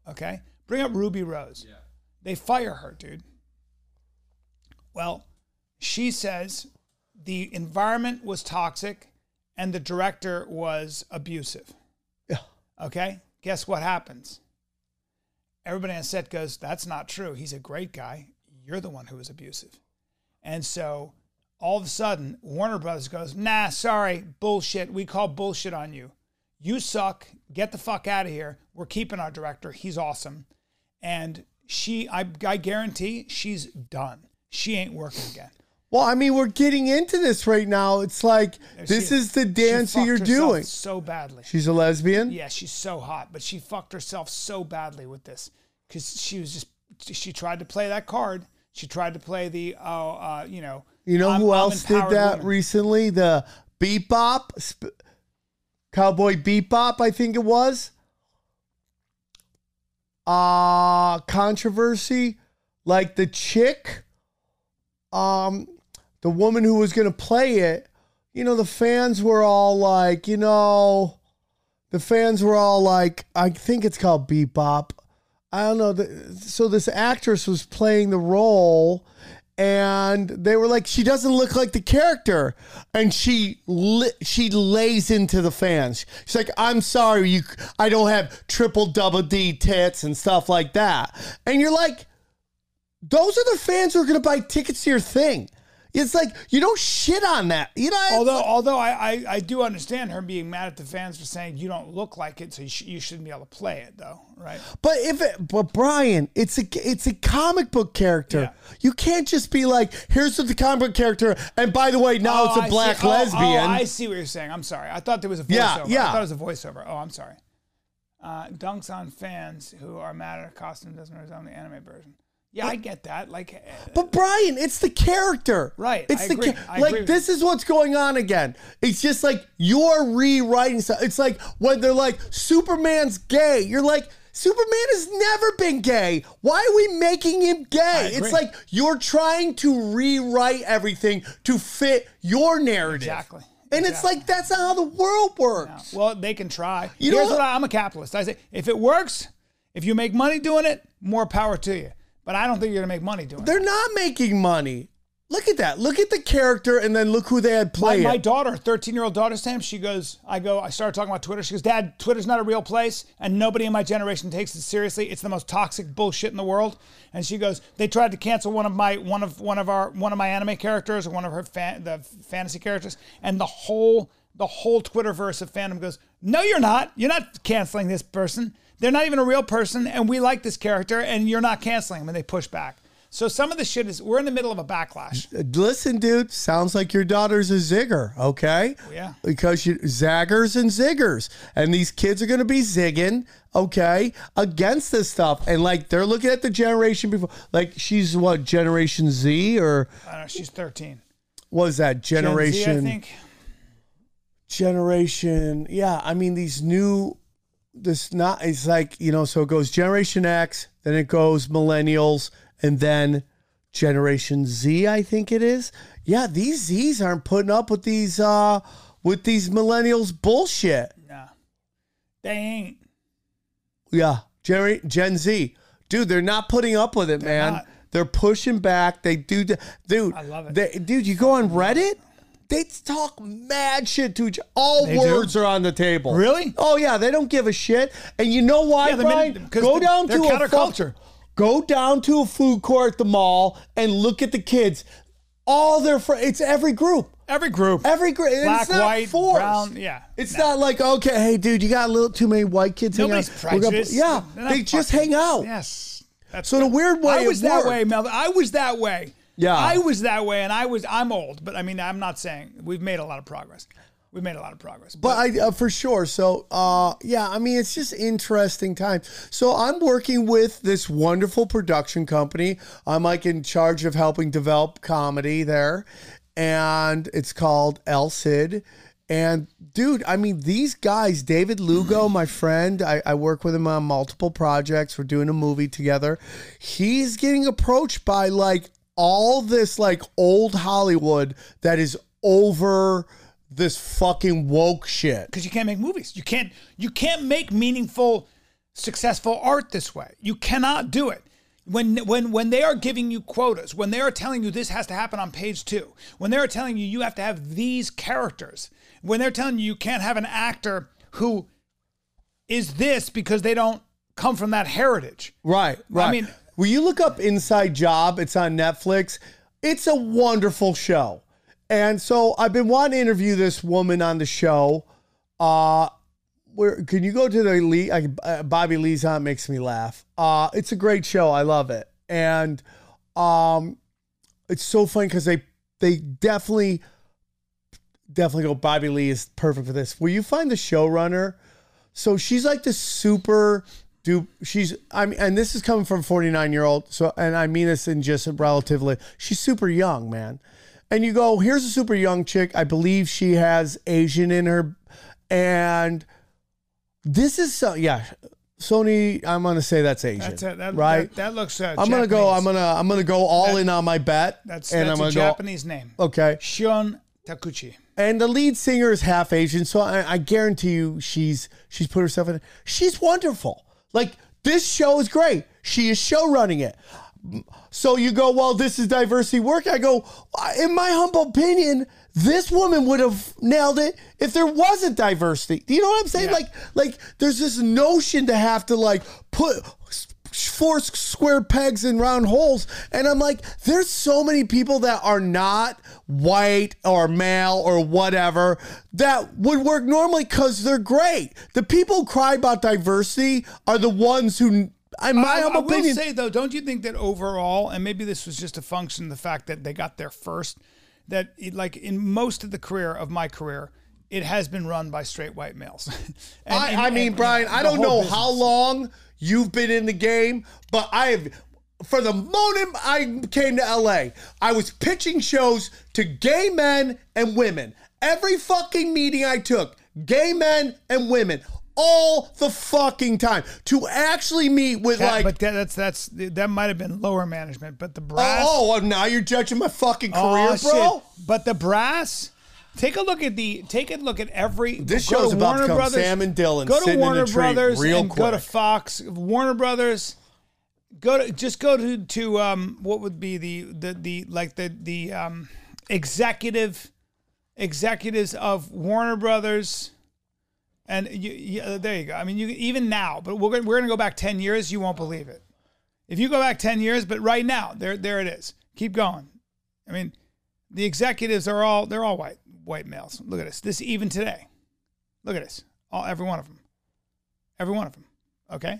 Okay, bring up Ruby Rose. Yeah. They fire her, dude. Well, she says the environment was toxic and the director was abusive.
Yeah.
Okay? Guess what happens? Everybody on set goes, That's not true. He's a great guy. You're the one who was abusive. And so all of a sudden, Warner Brothers goes, Nah, sorry, bullshit. We call bullshit on you. You suck. Get the fuck out of here. We're keeping our director. He's awesome. And she, I, I guarantee she's done. She ain't working again.
Well, I mean, we're getting into this right now. It's like this is the
she
dance that you're doing.
so badly.
She's a lesbian.
Yeah, she's so hot, but she fucked herself so badly with this because she was just she tried to play that card. She tried to play the oh, uh, you know.
You know
I'm-
who
I'm
else did that
woman.
recently? The Bebop, sp- Cowboy Bebop, I think it was. Uh controversy, like the chick, um, the woman who was gonna play it. You know, the fans were all like, you know, the fans were all like, I think it's called Bebop. I don't know. The, so this actress was playing the role, and they were like, she doesn't look like the character, and she li- she lays into the fans. She's like, I'm sorry, you, I don't have triple double D tits and stuff like that, and you're like, those are the fans who are going to buy tickets to your thing. It's like you don't shit on that, you know.
Although, although I, I, I do understand her being mad at the fans for saying you don't look like it, so you, sh- you shouldn't be able to play it, though, right?
But if it, but Brian, it's a it's a comic book character. You can't just be like, here's the comic book character, and by the way, now
Oh,
it's a
I
black
see. Oh,
lesbian.
Oh, I see what you're saying. I'm sorry. I thought there was a voiceover.
Yeah, yeah.
I thought it was a voiceover. Oh, I'm sorry. Uh, dunks on fans who are mad at a costume doesn't resemble the anime version. Yeah, I get that. Like, eh,
But Brian, it's the character.
Right,
It's
I
the
agree. I
like
agree
this is what's going on again. It's just like you're rewriting stuff. It's like when they're like Superman's gay. You're like Superman has never been gay. Why are we making him gay?
agree.
It's like you're trying to rewrite everything to fit your narrative.
Exactly.
And it's like that's not how the world works.
well, they can try.
You know
Here's
what-
what I, I'm a capitalist. I say if it works, if you make money doing it, more power to you. But I don't think you're gonna make money doing it.
They're not making money. Look at that. Look at the character and then look who they had
My,
play
my
it.
daughter, 13 year old daughter, Sam, she goes, I go, I started talking about Twitter. She goes, Dad, Twitter's not a real place, and nobody in my generation takes it seriously. It's the most toxic bullshit in the world. And she goes, they tried to cancel one of my one of one of our one of my anime characters or one of her fan, the fantasy characters, and the whole the whole Twitterverse of fandom goes, No, you're not. You're not canceling this person. They're not even a real person, and we like this character, and you're not canceling them. And they push back. So some of the shit is we're in the middle of a backlash.
Uh, listen, dude, sounds like your daughter's a zigger, okay?
Oh, yeah.
Because you zaggers and ziggers. And these kids are gonna be zigging, okay, against this stuff. And like they're looking at the generation before like she's what, generation Z or
I don't know, she's 13.
what is that?
Gen Z,
Generation
think.
generation yeah i mean these new this not it's like you know so it goes generation x then it goes millennials and then generation z i think it is. Yeah these z's aren't putting up with these uh with these millennials bullshit. Nah.
They ain't.
yeah gen, gen z. Dude they're not putting up with it man.
not.
they're pushing back. They do the- dude
I love it.
they, dude you go on reddit they talk mad shit to each all
They do?
words are on the table
Really?
Oh yeah, they don't give a shit. And you know why,
Yeah, the
Brian?
minute- 'cause
Go
the-
down
they're
to a
counterculture.
Go down to a food court at the mall and look at the kids. All their friends. it's every group.
Every group.
Every group.
Black,
it's not
white,
forced.
brown, yeah.
It's
No.
not like okay, hey dude, you got a little too many white kids. hanging
Nobody's
out. We're gonna-
prejudiced.
yeah,
They're not
they just
fucking-
hang out.
Yes. That's
So in a weird way,
I
it
was that
worked.
way, Mel. I was that way.
Yeah.
I was that way, and I was. I'm old, but I mean, I'm not saying we've made a lot of progress. We've made a lot of progress.
But I uh, for sure. So uh, yeah, I mean it's just interesting time. So I'm working with this wonderful production company. I'm like in charge of helping develop comedy there, and it's called El Cid. And dude, I mean these guys, David Lugo, my friend, I, I work with him on multiple projects. We're doing a movie together. He's getting approached by like all this like old Hollywood that is over this fucking woke shit.
because you can't make movies. You can't. You can't make meaningful, successful art this way. You cannot do it. When when when they are giving you quotas, when they are telling you this has to happen on page two, when they are telling you you have to have these characters, when they're telling you you can't have an actor who is this because they don't come from that heritage.
Right, right.
I mean-
will you look up Inside Job? It's on Netflix. It's a wonderful show. And so I've been wanting to interview this woman on the show. Uh where can you go to the Lee I, uh, Bobby Lee's on makes me laugh. Uh it's a great show. I love it. And um it's so funny cuz they they definitely definitely go Bobby Lee is perfect for this. Will you find the showrunner? So she's like the super do she's I mean, and this is coming from forty nine year old. So, and I mean this in just relatively. She's super young, man. And you go, here's a super young chick. I believe she has Asian in her, and this is so yeah. Sony, I'm gonna say that's Asian,
That's it. That,
right?
That, that looks. Uh,
I'm gonna go. I'm gonna. I'm gonna go all
That-
in on my bet.
That's,
and
that's
I'm
a Japanese name.
Okay.
Shion Takeuchi.
And the lead singer is half Asian, so I, I guarantee you, she's she's put herself in. She's wonderful. Like this show is great. She is show running it. So you go, well, this is diversity work. I go, in my humble opinion, this woman would have nailed it if there wasn't diversity. Do you know what I'm saying?
Yeah.
Like, like there's this notion to have to like put four square pegs in round holes, and I'm like, there's so many people that are not white or male or whatever that would work normally because they're great. The people who cry about diversity are the ones who. In my
I, I
humble
will
opinion,
say though, don't you think that overall, and maybe this was just a function of the fact that they got there first, that it, like in most of the career of my career, it has been run by straight white males. (laughs) And-
I,
and-
I mean,
and
Brian, I don't know
business.
how long you've been in the game, but I have. For the moment I came to LA, I was pitching shows to gay men and women. Every fucking meeting I took, gay men and women, all the fucking time. To actually meet with
That-
like,
but that, that's that's that might have been lower management, but the brass.
oh, oh, now you're judging my fucking
Oh,
career,
shit.
bro.
But the brass. Take a look at the. Take a look at every.
This show's
to
about to
Warner Brothers.
Sam and Dylan
Go to
sitting in a
Warner Brothers
real
and go to. Fox. Warner Brothers. Go to just go to to um what would be the the the like the the um executive executives of Warner Brothers. And you, you, uh, there you go. I mean, you even now, but we're gonna, we're gonna go back ten years. You won't believe it. If you go back ten years, but right now, there there it is. Keep going. I mean, the executives are all they're all white white males. Look at this. This even today. Look at this. All every one of them. Every one of them. Okay.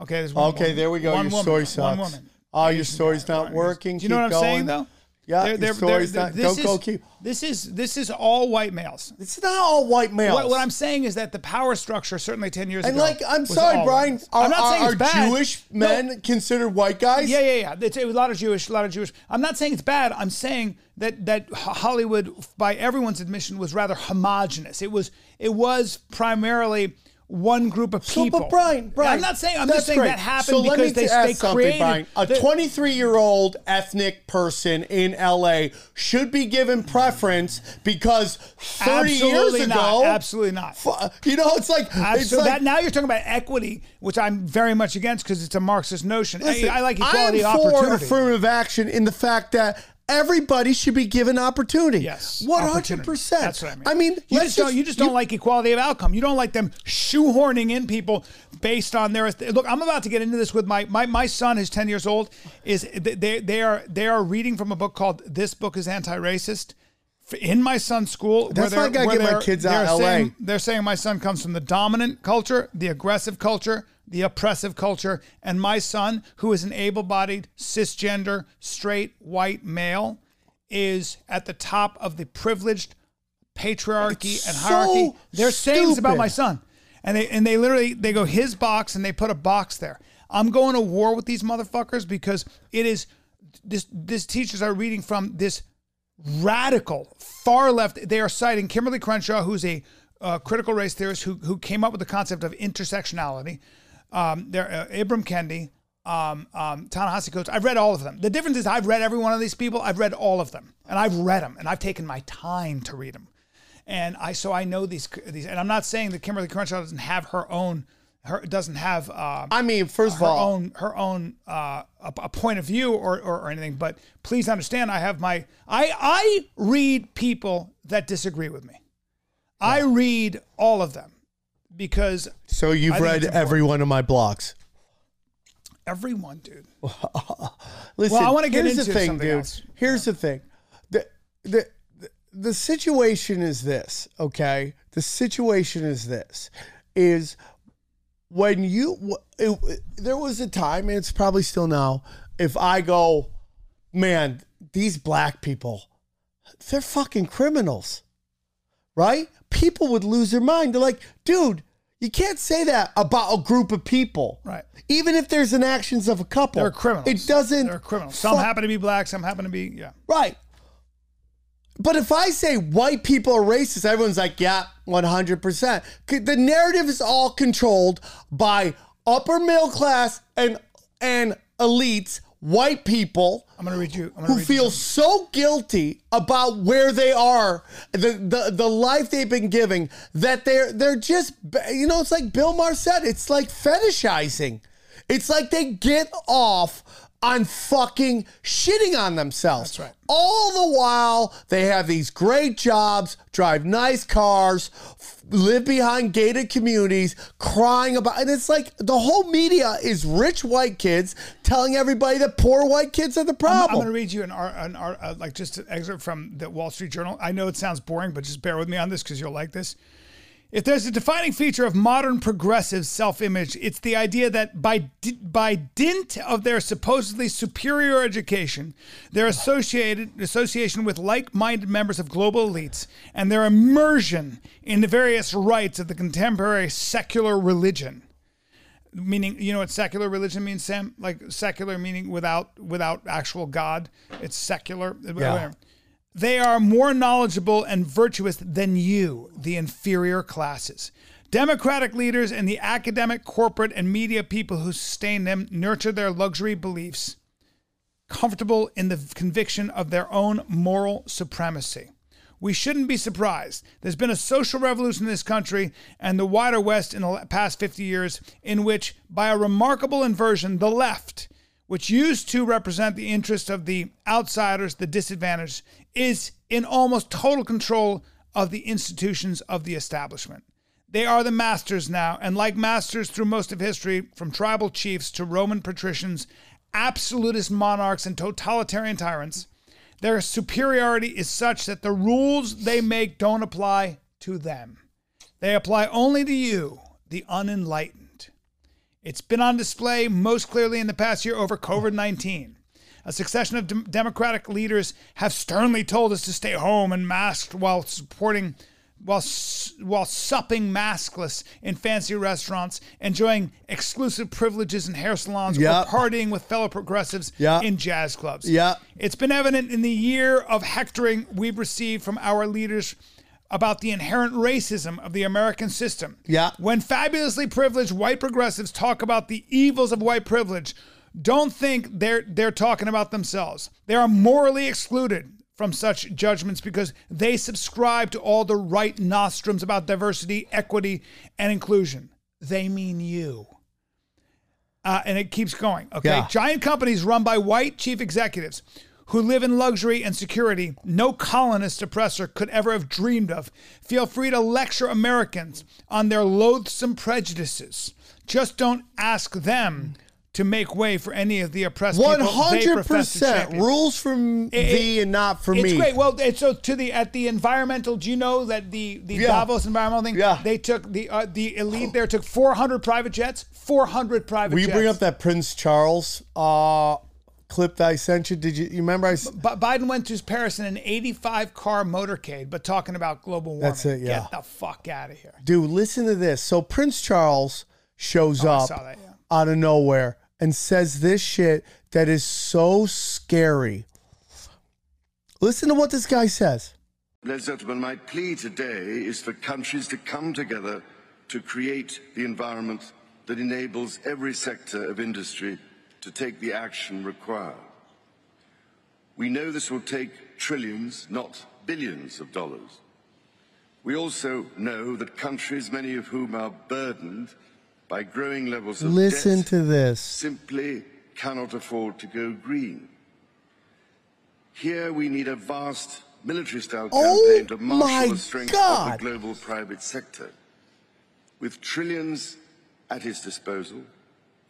Okay. There's one
Okay,
woman.
there we go.
One
Your
woman.
story
One
sucks.
woman.
Oh, your story's not working.
Do you know
Keep
what I'm saying
going.
though?
Yeah,
They're- they're- they're-
not.
this is-. This is this is all white males.
It's not all white males.
What, what I'm saying is that the power structure, certainly 10 years
And
ago.
like, I'm
was
sorry, Brian. Are,
I'm not
are-
saying it's
are
bad.
Jewish
No.
men considered white guys?
Yeah, yeah, yeah. It's a lot of Jewish, a lot of Jewish. I'm not saying it's bad. I'm saying that that Hollywood, by everyone's admission, was rather homogenous. It was it was primarily one group of
So,
people.
but Brian, Brian,
I'm not saying. I'm just saying
great.
that happened
so let
because
me
they, they
something,
created
Brian. A 23 year old ethnic person in LA should be given preference because 30
Absolutely
years
not.
ago,
Absolutely not.
you know, it's like it's like
that, now you're talking about equity, which I'm very much against because it's a Marxist notion.
Listen,
I, I like equality
I'm for
opportunity.
affirmative action in the fact that everybody should be given opportunity.
Yes,
one hundred percent.
That's what I mean.
I mean,
you
let's
just, don't. You just don't like equality of outcome. You don't like them shoehorning in people based on their. Look, I'm about to get into this with my my my son, who's ten years old. Is they they are they are reading from a book called "This Book Is Anti-Racist." In my son's school.
That's
where
why I gotta
they're-
get my kids out of LA.
saying- they're saying my son comes from the dominant culture, the aggressive culture, the oppressive culture, and my son, who is an able-bodied, cisgender, straight, white male, is at the top of the privileged patriarchy
It's
and hierarchy.
so
They're saying this about my son, and they and they literally they go his box and they put a box there. I'm going to war with these motherfuckers because it is this. This teachers are reading from this radical far left. They are citing Kimberly Crenshaw, who's a uh, critical race theorist who who came up with the concept of intersectionality. Um, there, uh, Ibram Kendi, um, um, Ta-Nehisi Coates. I've read all of them. The difference is I've read every one of these people. I've read all of them, and I've read them, and I've taken my time to read them. And I so I know these these. And I'm not saying that Kimberly Crenshaw doesn't have her own. Her doesn't have. Uh,
I mean, first of
her
all,
own her own uh, a, a point of view or, or or anything. But please understand, I have my I I read people that disagree with me. I read all of them because
so you've read every one of my blogs.
everyone, dude. (laughs)
Listen,
Well, I wanna get
here's the
into
thing,
something
dude.
else.
Here's the thing. The, the the the situation is this, okay? The situation is this is when you it, it- there was a time and it's probably still now if I go, man, these black people they're fucking criminals. Right? People would lose their mind. They're like, dude, You can't say that about a group of people.
Right.
Even if there's an actions of a couple.
They're criminals.
It doesn't.
They're criminals. Some
fuck-
happen to be black. Some happen to be yeah.
Right. But if I say white people are racist, everyone's like, yeah, 100%. The narrative is all controlled by upper middle class and and elites, white people
I'm gonna read you.
Who
read
feel
something.
so guilty about where they are, the, the the life they've been giving, that they're they're just you know, it's like Bill Maher said, it's like fetishizing. It's like they get off on fucking shitting on themselves.
That's right.
All the while they have these great jobs, drive nice cars, f- live behind gated communities, crying about and it's like the whole media is rich white kids telling everybody that poor white kids are the
I'm,
problem.
I'm going to read you an art, an art uh, like just an excerpt from the Wall Street Journal. I know it sounds boring, but just bear with me on this because you'll like this. If there's a defining feature of modern progressive self-image, it's the idea that by di- by dint of their supposedly superior education, their associated association with like-minded members of global elites, and their immersion in the various rites of the contemporary secular religion, meaning you know what secular religion means sam? Like secular meaning without without actual god. It's secular Whatever. They are more knowledgeable and virtuous than you the inferior classes democratic leaders and the academic corporate and media people who sustain them nurture their luxury beliefs comfortable in the conviction of their own moral supremacy. We shouldn't be surprised. There's been a social revolution in this country and the wider West in the past 50 years, in which, by a remarkable inversion, the left, which used to represent the interests of the outsiders, the disadvantaged, is in almost total control of the institutions of the establishment. They are the masters now, and like masters through most of history, from tribal chiefs to Roman patricians, absolutist monarchs, and totalitarian tyrants, their superiority is such that the rules they make don't apply to them. They apply only to you, the unenlightened. It's been on display most clearly in the past year over COVID 19. A succession of dem- Democratic leaders have sternly told us to stay home and masked while supporting, while, while supping maskless in fancy restaurants, enjoying exclusive privileges in hair salons,
Yep.
or partying with fellow progressives
Yep.
in jazz clubs.
Yep.
It's been evident in the year of hectoring we've received from our leaders about the inherent racism of the American system.
Yeah.
When fabulously privileged white progressives talk about the evils of white privilege, don't think they're they're talking about themselves. They are morally excluded from such judgments because they subscribe to all the right nostrums about diversity, equity, and inclusion. They mean you. Uh, and it keeps going. Okay.
Yeah.
Giant companies run by white chief executives who live in luxury and security no colonist oppressor could ever have dreamed of feel free to lecture Americans on their loathsome prejudices. Just don't ask them to make way for any of the oppressed
One
people 100%
rules from
It-
thee and not for
it's
me.
great. Well, it's so to the at the environmental. Do you know that the the
Yeah.
Davos environmental thing?
Yeah.
They took the uh, the elite there took 400 private jets. 400 private
Will you
jets.
bring up that Prince Charles uh, clip that I sent you? Did you, you remember? I s-
Bi- Biden went to Paris in an 85 car motorcade, but talking about global warming.
That's it, yeah.
Get the fuck out of here.
dude, listen to this. So Prince Charles shows
Oh,
up
that, yeah.
out of nowhere and says this shit that is so scary. Listen to what this guy says.
Ladies and gentlemen, my plea today is for countries to come together to create the environment that enables every sector of industry to take the action required. We know this will take trillions, not billions of dollars. We also know that countries, many of whom are burdened by growing levels of
Listen
debt,
to this.
simply cannot afford to go green. Here we need a vast military style
Oh
campaign to marshal the strength
God.
of the global private sector. With trillions at his disposal,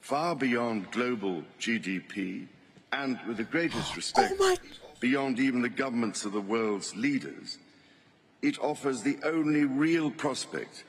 far beyond global GDP, and with the greatest respect,
Oh my-
beyond even the governments of the world's leaders, it offers the only real prospect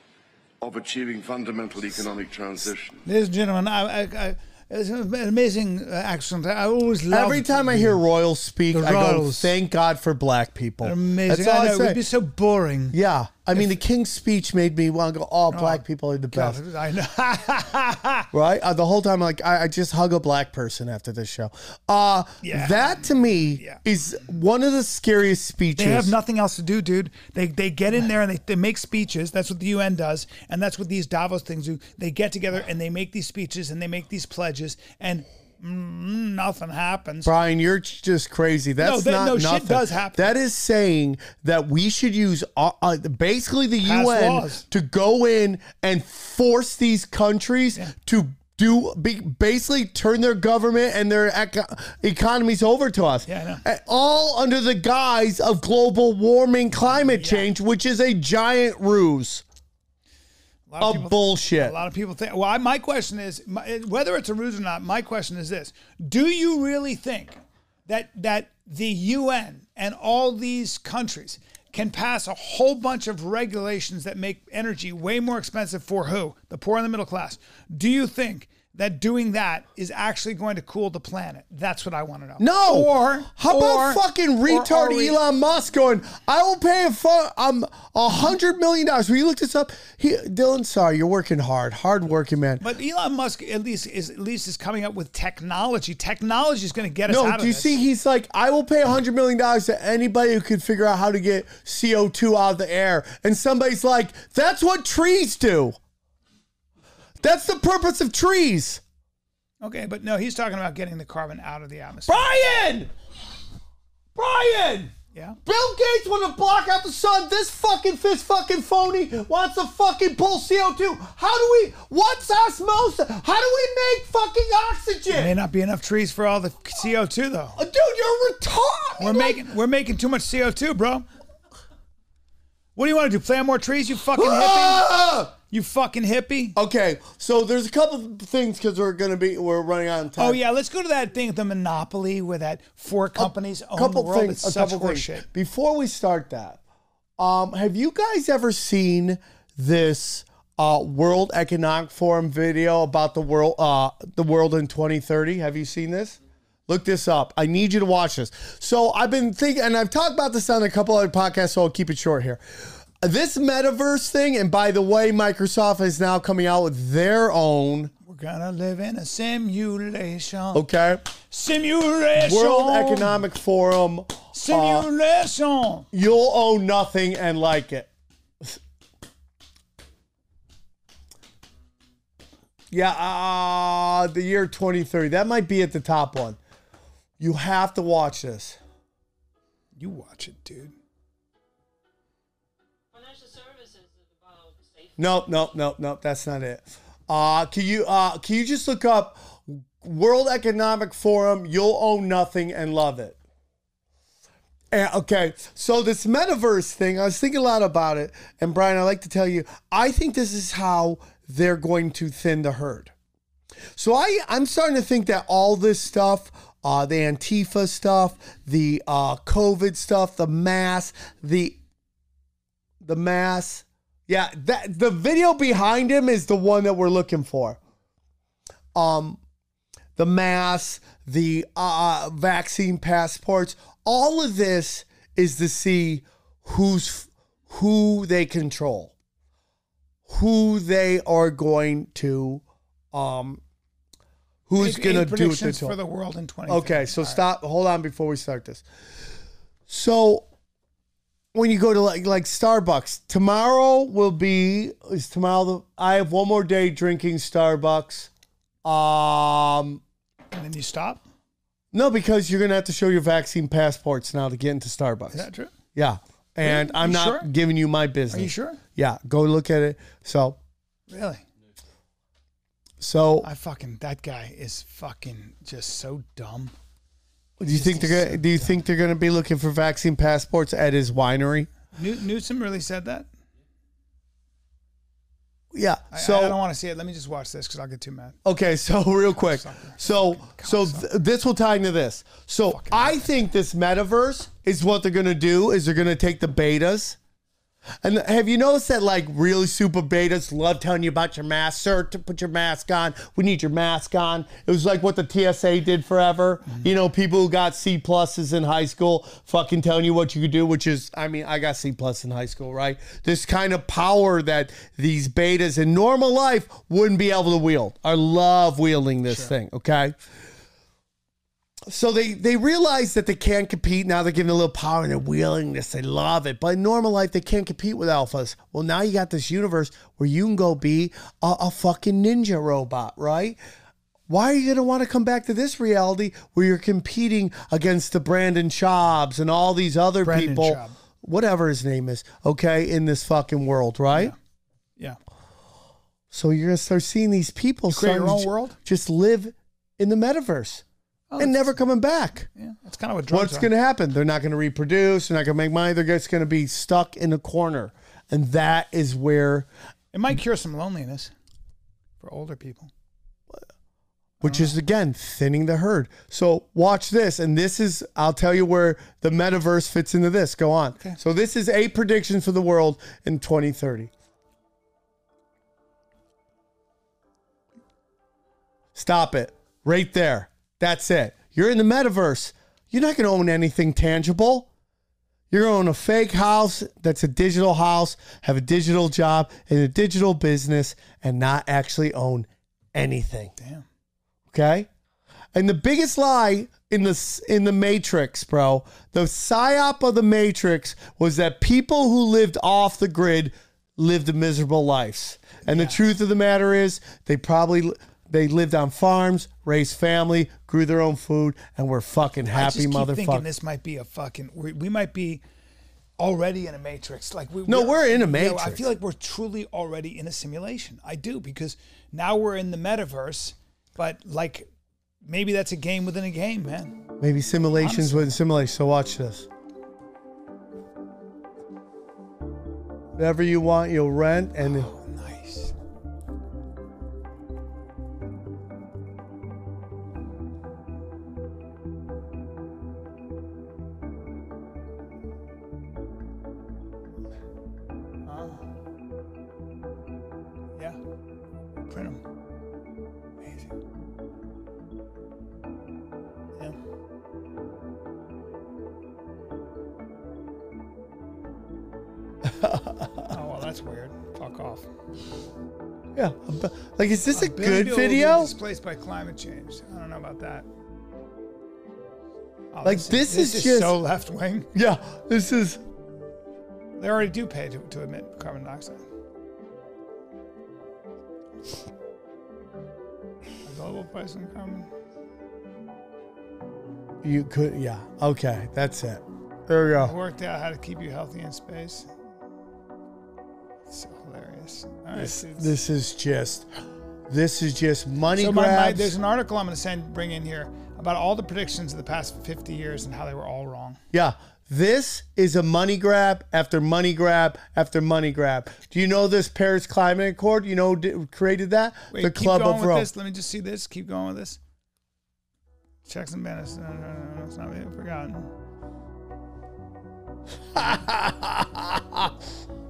of achieving fundamental economic transition.
Ladies and gentlemen, I, I, I, it's an amazing uh, accent. I always love
Every time I hear royals speak,
The
I go, "Thank God for black people."
Amazing.
That's all
I
I,
know, it would be so boring.
yeah, I mean, the King's speech made me want to go. All black people are the
God,
best,
I know. (laughs)
right? Uh, the whole time, like I, I just hug a black person after this show. Uh
Yeah.
that to me
Yeah.
is one of the scariest speeches.
They have nothing else to do, dude. They they get in there and they, they make speeches. That's what the UN does, and that's what these Davos things do. They get together and they make these speeches and they make these pledges, and mm, nothing happens.
Brian, you're just crazy. That's
that-
not
no, shit
nothing.
does happen.
That is saying that we should use uh, uh, basically the
Pass
UN
laws.
to go in and force these countries to do be, basically turn their government and their eco- economies over to us.
Yeah,
All under the guise of global warming, climate change, which is a giant ruse
A lot
of bullshit.
A lot of people think. Well, I, my question is my, whether it's a ruse or not. My question is this: Do you really think that that the UN and all these countries can pass a whole bunch of regulations that make energy way more expensive for who? The poor and the middle class. Do you think? That doing that is actually going to cool the planet. That's what I want to know.
No.
Or
how
or-
about fucking retard
we-
Elon Musk going? I will pay a fu- um a hundred million dollars. Will you look this up? He, Dylan, sorry, you're working hard, hard working man.
But Elon Musk at least is at least is coming up with technology. Technology is going to get us
no,
out of
do you
this.
see? He's like, I will pay a hundred million dollars to anybody who could figure out how to get CO two out of the air. And somebody's like, that's what trees do. That's the purpose of trees.
Okay, but no, he's talking about getting the carbon out of the atmosphere.
Brian, Brian.
Yeah.
Bill Gates want to block out the sun. This fucking fist fucking phony wants to fucking pull CO2. How do we, what's osmosis? How do we make fucking
There
oxygen?
may not be enough trees for all the CO two though.
Uh, Dude, you're retarded.
We're making we're making too much CO two, bro. What do you want to do? Plant more trees? You fucking hippie? You fucking hippie?
Okay, so there's a couple of things because we're gonna be we're running out of time.
Oh yeah, let's go to that thing, the monopoly, where that four companies own
couple
the world.
things.
it's
a couple things.
horseshit.
Before we start that, um, have you guys ever seen this uh, World Economic Forum video about the world uh, the world in 2030? Have you seen this? Look this up. I need you to watch this. So I've been thinking, and I've talked about this on a couple other podcasts, so I'll keep it short here. This metaverse thing, and by the way, Microsoft is now coming out with their own.
We're gonna live in a simulation.
Okay.
Simulation.
World Economic Forum. uh,
Simulation.
You'll own nothing and like it. Yeah, uh, the year 2030. That might be at the top one. You have to watch this.
You watch it, dude.
No, no, no, no. That's not it. Uh, can you uh, can you just look up World Economic Forum? You'll own nothing and love it. And, okay, so this metaverse thing, I was thinking a lot about it, and Brian, I like to tell you, I think this is how they're going to thin the herd. So I, I'm starting to think that all this stuff, uh, the Antifa stuff, the uh, COVID stuff, the mass, the the mass, yeah, that the video behind him is the one that we're looking for. Um, the mass, the uh, vaccine passports, all of this is to see who's who they control, who they are going to, um, who's going to do
predictions for the world in 20.
Okay, so stop. Hold on before we start this. So when you go to like like Starbucks, tomorrow will be is tomorrow the I have one more day drinking Starbucks. Um
And then you stop.
no, because you're gonna have to show your vaccine passports now to get into Starbucks.
Is that true?
Yeah. And
Really?
I'm not
sure?
giving you my business.
Are you sure?
Yeah, go look at it. So
Really?
so
I fucking that guy is fucking just so dumb.
Do you think they're gonna do you think they're gonna be looking for vaccine passports at his winery?
New, Newsom really said that.
Yeah.
I,
So
I don't want to see it. Let me just watch this because I'll get too mad.
Okay, so (laughs) real quick. So so th- this will tie into this. So I think this metaverse is what they're going to do is they're going to take the betas And have you noticed that like really super betas love telling you about your mask, sir? To put your mask on. We need your mask on. It was like what the TSA did forever. Mm-hmm. You know, people who got C pluses in high school fucking telling you what you could do, which is, I mean, I got C plus in high school, right? This kind of power that these betas in normal life wouldn't be able to wield. I love wielding this thing. Okay so they they realize that they can't compete. Now they're getting a little power and wielding this they love it. But in normal life they can't compete with alphas. Well now you got this universe where you can go be a, a fucking ninja robot right? Why are you going to want to come back to this reality where you're competing against the Brandon Schaubs and all these other
Brandon
people?
Schaub.
whatever his name is okay in this fucking world right?
Yeah.
so you're going to start seeing these people
create your own world?
just live in the metaverse Oh, and never coming back
Yeah. That's kind of what drugs
What's going to happen? They're not going to reproduce. They're not going to make money. They're just going to be stuck in a corner, and that is where,
It might cure some loneliness for older people.
which is again thinning the herd. So watch this, and this is I'll tell you where the metaverse fits into this. Go on. So this is eight predictions for the world in 2030. Stop it right there. That's it. You're in the metaverse. You're not going to own anything tangible. You're going to own a fake house that's a digital house, have a digital job in a digital business, and not actually own anything.
Damn.
Okay? And the biggest lie in the in the Matrix, bro, the psyop of the Matrix was that people who lived off the grid lived miserable lives. And the truth of the matter is, they probably they lived on farms, raised family, grew their own food, and were fucking
I
happy
just keep thinking this might be a fucking. We, we might be already in a matrix. Like we,
No, we're in a
you know, I feel like we're truly already in a simulation. I do because now we're in the metaverse, but like maybe that's a game within a game, man.
Maybe simulations within simulations. So watch this. Whatever you want, you'll rent, and
Oh, nice.
Like is this a,
Billy
good
Bill will be
video?
Displaced by climate change. I don't know about that. Oh,
Like, this is just-
so left wing. (laughs)
Yeah, this is.
They already do pay to, to emit carbon dioxide. A global price on carbon.
You could, yeah. Okay, that's it. There we
I
go.
worked out how to keep you healthy in space. so hilarious. All right,
This, this is just, this is just money
so my, my, there's an article I'm going to send bring in here about all the predictions of the past 50 years and how they were all wrong.
yeah, this is a money grab after money grab after money grab. Do you know this Paris Climate Accord? You know created that?
Wait,
the
keep
Club
going
of
with
Rome.
this. Let me just see this. Keep going with this. Checks and balances. No, no, no, no, it's not being forgotten. (laughs)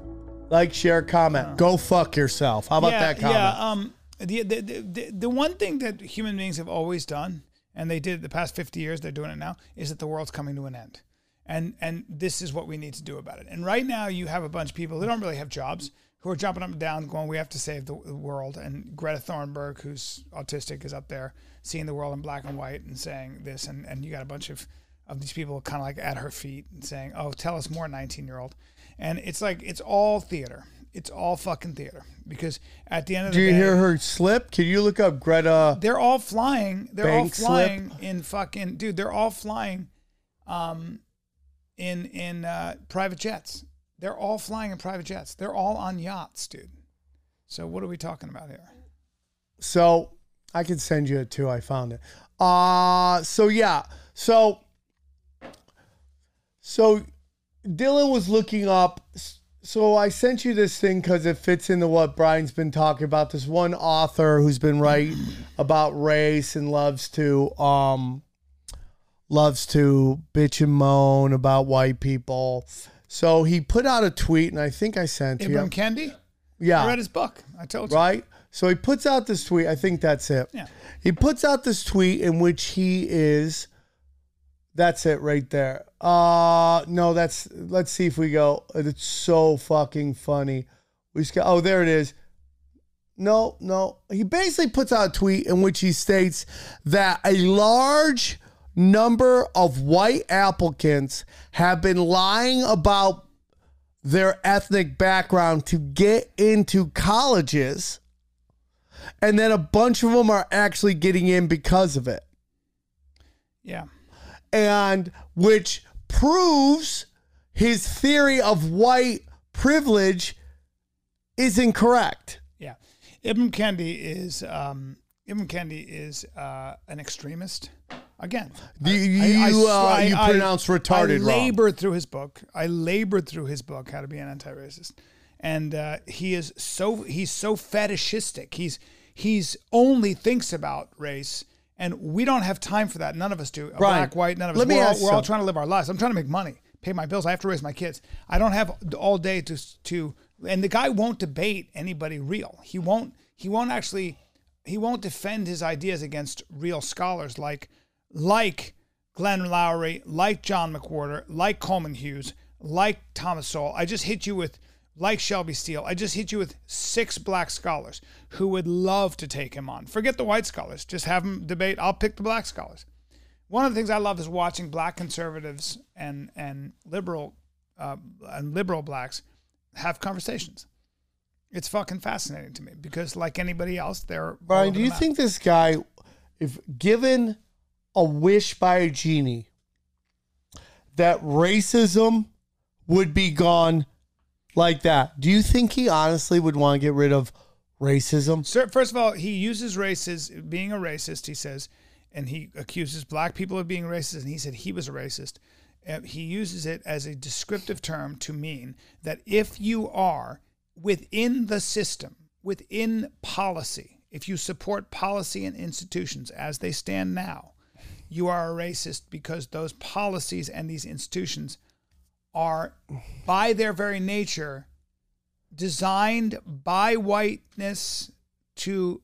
Like, share, comment. Go fuck yourself. How about
yeah,
that comment?
Yeah. Um. The, the the the one thing that human beings have always done, and they did the past fifty years, they're doing it now, is that the world's coming to an end, and and this is what we need to do about it. And right now, you have a bunch of people who don't really have jobs who are jumping up and down, going, "We have to save the world." And Greta Thunberg, who's autistic, is up there seeing the world in black and white and saying this, and and you got a bunch of of these people kind of like at her feet and saying, "Oh, tell us more, 19 year old," and it's like it's all theater. It's all fucking theater because at the end of the day Do
you
day,
hear her slip? Can you look up Greta?
they're all flying. They're
Bank
all flying in fucking dude. They're all flying, um, in in uh, private jets. They're all flying in private jets. They're all on yachts, dude. So what are we talking about here?
So I can send you it too. I found it. Uh so yeah. So so Dylan was looking up so I sent you this thing because it fits into what Brian's been talking about. This one author who's been writing about race and loves to um loves to bitch and moan about white people. So he put out a tweet, and I think I sent to you.
Ibram Kendi.
Yeah.
I read his book. I told you.
right? So he puts out this tweet. I think that's it.
Yeah.
He puts out this tweet in which he is. That's it right there. Uh no, that's. Let's see if we go. It's so fucking funny. We just got. Oh, there it is. No, no. He basically puts out a tweet in which he states that a large number of white applicants have been lying about their ethnic background to get into colleges, and then a bunch of them are actually getting in because of it.
Yeah.
And which proves his theory of white privilege is incorrect.
Yeah. Ibn Kendi is um, Ibn Kendi is uh, an extremist. Again,
You, you, uh,
I-
you
I-
pronounce retarded
I
wrong.
labored through his book. I labored through his book, How to Be an Anti-Racist, and uh, he is so he's so fetishistic. He's he's only thinks about race, and we don't have time for that. None of us do.
Brian,
Black, white, none of us.
let me
we're all, we're all trying to live our lives. I'm trying to make money, pay my bills. I have to raise my kids. I don't have all day to to. And the guy won't debate anybody real. He won't. He won't actually. He won't defend his ideas against real scholars like like Glenn Loury, like John McWhorter, like Coleman Hughes, like Thomas Sowell. I just hit you with like Shelby Steele. I just hit you with six black scholars who would love to take him on. Forget the white scholars. Just have them debate. I'll pick the black scholars. One of the things I love is watching black conservatives and and liberal uh, and liberal blacks have conversations. It's fucking fascinating to me because, like anybody else, they're
Brian, do you think this guy, if given a wish by a genie, that racism would be gone like that? Do you think he honestly would want to get rid of racism?
Sir, first of all, he uses races, being a racist, he says, and he accuses black people of being racist, and he said he was a racist. Uh, he uses it as a descriptive term to mean that if you are within the system, within policy, if you support policy and institutions as they stand now, you are a racist because those policies and these institutions are, by their very nature, designed by whiteness to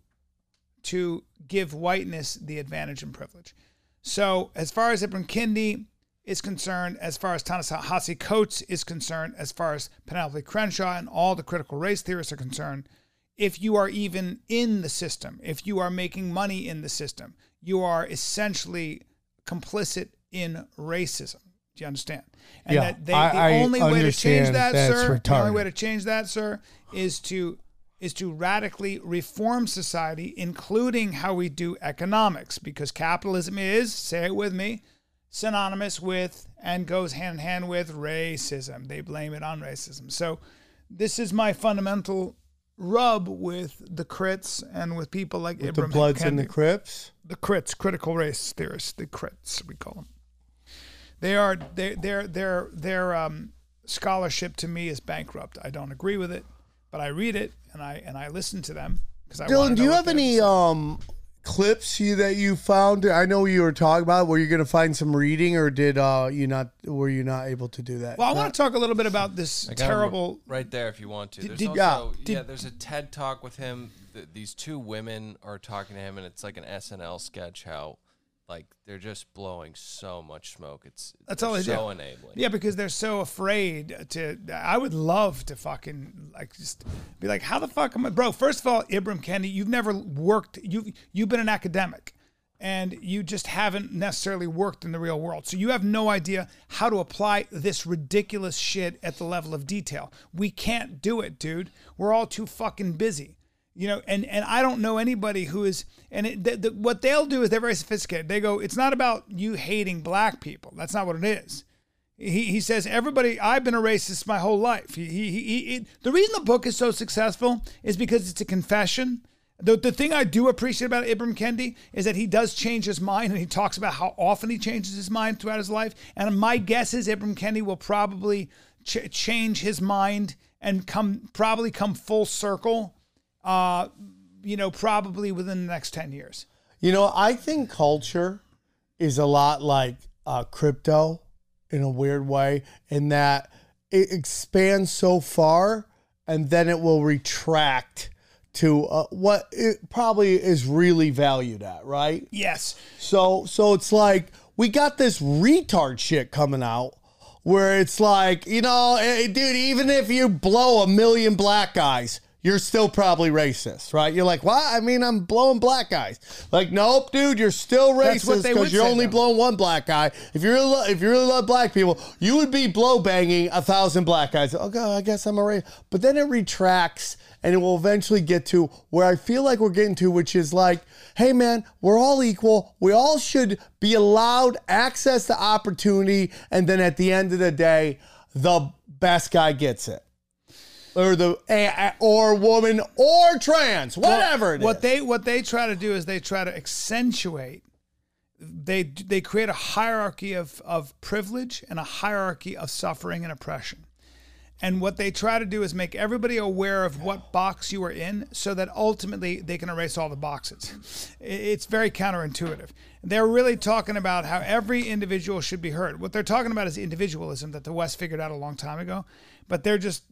to give whiteness the advantage and privilege. So, as far as Ibram Kendi is concerned, as far as Ta-Nehisi Coates is concerned, as far as Penelope Crenshaw and all the critical race theorists are concerned, if you are even in the system, if you are making money in the system, you are essentially complicit in racism. Do you understand? And
Yeah,
that they,
I-
the
I
only way to change that, sir, the only way to change that, sir, is to is to radically reform society, including how we do economics, because capitalism is, say it with me, synonymous with and goes hand in hand with racism. They blame it on racism. So this is my fundamental rub with the crits and with people like
With the
Ibram
Bloods and the. Crips?
The crits, critical race theorists, the crits, we call them. They are they their their their um, scholarship to me is bankrupt. I don't agree with it, but I read it and I and I listen to them because I
Dylan, do you have any um clips you that you found? I know you were talking about were you going to find some reading, or did uh you not were you not able to do that?
Well, I want to talk a little bit about this
I
terrible.
right there if you want to.
Did-
There's
did-
also
yeah,
yeah, there's a TED talk with him. Th- these two women are talking to him, and it's like an SNL sketch. How like they're just blowing so much smoke. It's
That's all they
so
do.
enabling.
Yeah, because they're so afraid to. I would love to fucking like just be like, how the fuck am I, bro? First of all, Ibram Kendi, you've never worked. You've you've been an academic, and you just haven't necessarily worked in the real world. So you have no idea how to apply this ridiculous shit at the level of detail. We can't do it, dude. We're all too fucking busy you know and and i don't know anybody who is and it, the, the, what they'll do is they're very sophisticated. They go it's not about you hating black people. That's not what it is. He, he says everybody i've been a racist my whole life. He, he, he, he, the reason the book is so successful is because it's a confession. The, the thing I do appreciate about Ibram Kendi is that he does change his mind and he talks about how often he changes his mind throughout his life. And my guess is Ibram Kendi will probably ch- change his mind and come probably come full circle uh, you know, probably within the next 10 years.
You know, I think culture is a lot like uh, crypto in a weird way, in that it expands so far and then it will retract to uh, what it probably is really valued at, right?
Yes.
So so it's like we got this retard shit coming out where it's like, you know, eh, dude, even if you blow a million black guys, you're still probably racist, right? You're like, what? I mean, I'm blowing black guys. Like, nope, dude, you're still racist because you're only
though.
blowing one black guy. If you really, lo- if you really love black people, you would be blow banging a thousand black guys. Oh, okay, I guess I'm a racist. But then it retracts, and it will eventually get to where I feel like we're getting to, which is like, hey, man, we're all equal. We all should be allowed access to opportunity, and then at the end of the day, the best guy gets it. Or the or woman or trans, whatever it is.
what they what they try to do is they try to accentuate they they create a hierarchy of of privilege and a hierarchy of suffering and oppression and what they try to do is make everybody aware of what box you are in so that ultimately they can erase all the boxes. It's very counterintuitive. They're really talking about how every individual should be heard. What they're talking about is individualism that the West figured out a long time ago, but they're just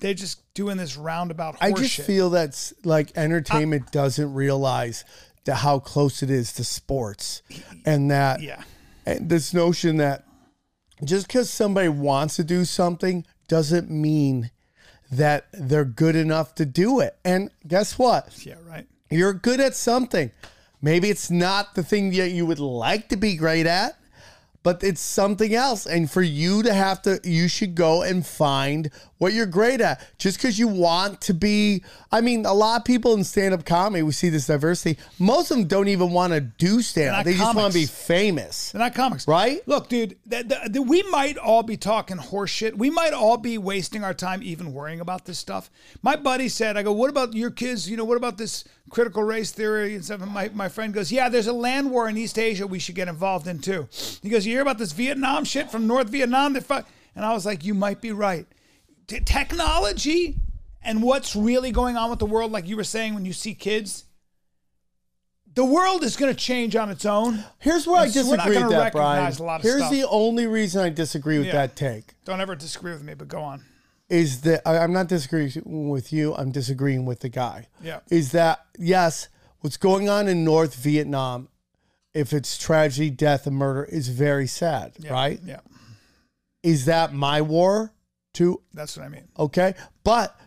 they're just doing this roundabout
I just feel that's like entertainment doesn't realize that how close it is to sports, and that
Yeah.
and this notion that just because somebody wants to do something doesn't mean that they're good enough to do it. And guess what?
Yeah, right.
You're good at something. Maybe it's not the thing that you would like to be great at, but it's something else. And for you to have to, you should go and find what you're great at. Just because you want to be, I mean, a lot of people in stand up comedy, we see this diversity. Most of them don't even want to do stand up, they just want to be famous.
They're not comics.
Right?
Look, dude, th- th- th- we might all be talking horseshit. We might all be wasting our time even worrying about this stuff. My buddy said, I go, what about your kids? You know, what about this critical race theory and stuff? And my, my friend goes, yeah, there's a land war in East Asia we should get involved in too. He goes, you hear about this Vietnam shit from North Vietnam? They're fu-" And I was like, you might be right. T- technology and what's really going on with the world, like you were saying when you see kids, the world is going to change on its own.
Here's where I
And
disagree with that, Brian.
a lot of
Here's the only reason I disagree with
Yeah.
that take.
Don't ever disagree with me, but go on.
is that I'm not disagreeing with you. I'm disagreeing with the guy.
Yeah.
Is that yes? What's going on in North Vietnam, if it's tragedy, death, and murder, is very sad,
Yeah,
right?
Yeah,
Is that my war? To
that's what I mean.
okay, but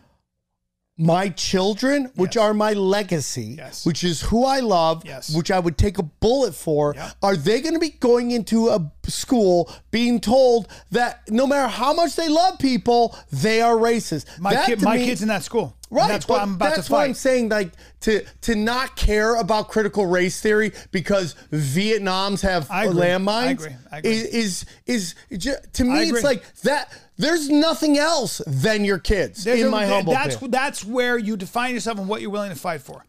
my children, which are my legacy,
Yes.
which is who I love,
Yes.
which I would take a bullet for, are they going to be going into a school being told that no matter how much they love people, they are racist?
My
That
kid, my
me-
kid's in that school. And
Right,
That's why I'm about
that's
to
why. I'm saying like to to not care about critical race theory because Vietnams have landmines
I agree. I agree.
is is, is to me it's like that. There's nothing else than your kids
There's
in
a-
my humble
that's
opinion.
that's where you define yourself and what you're willing to fight for.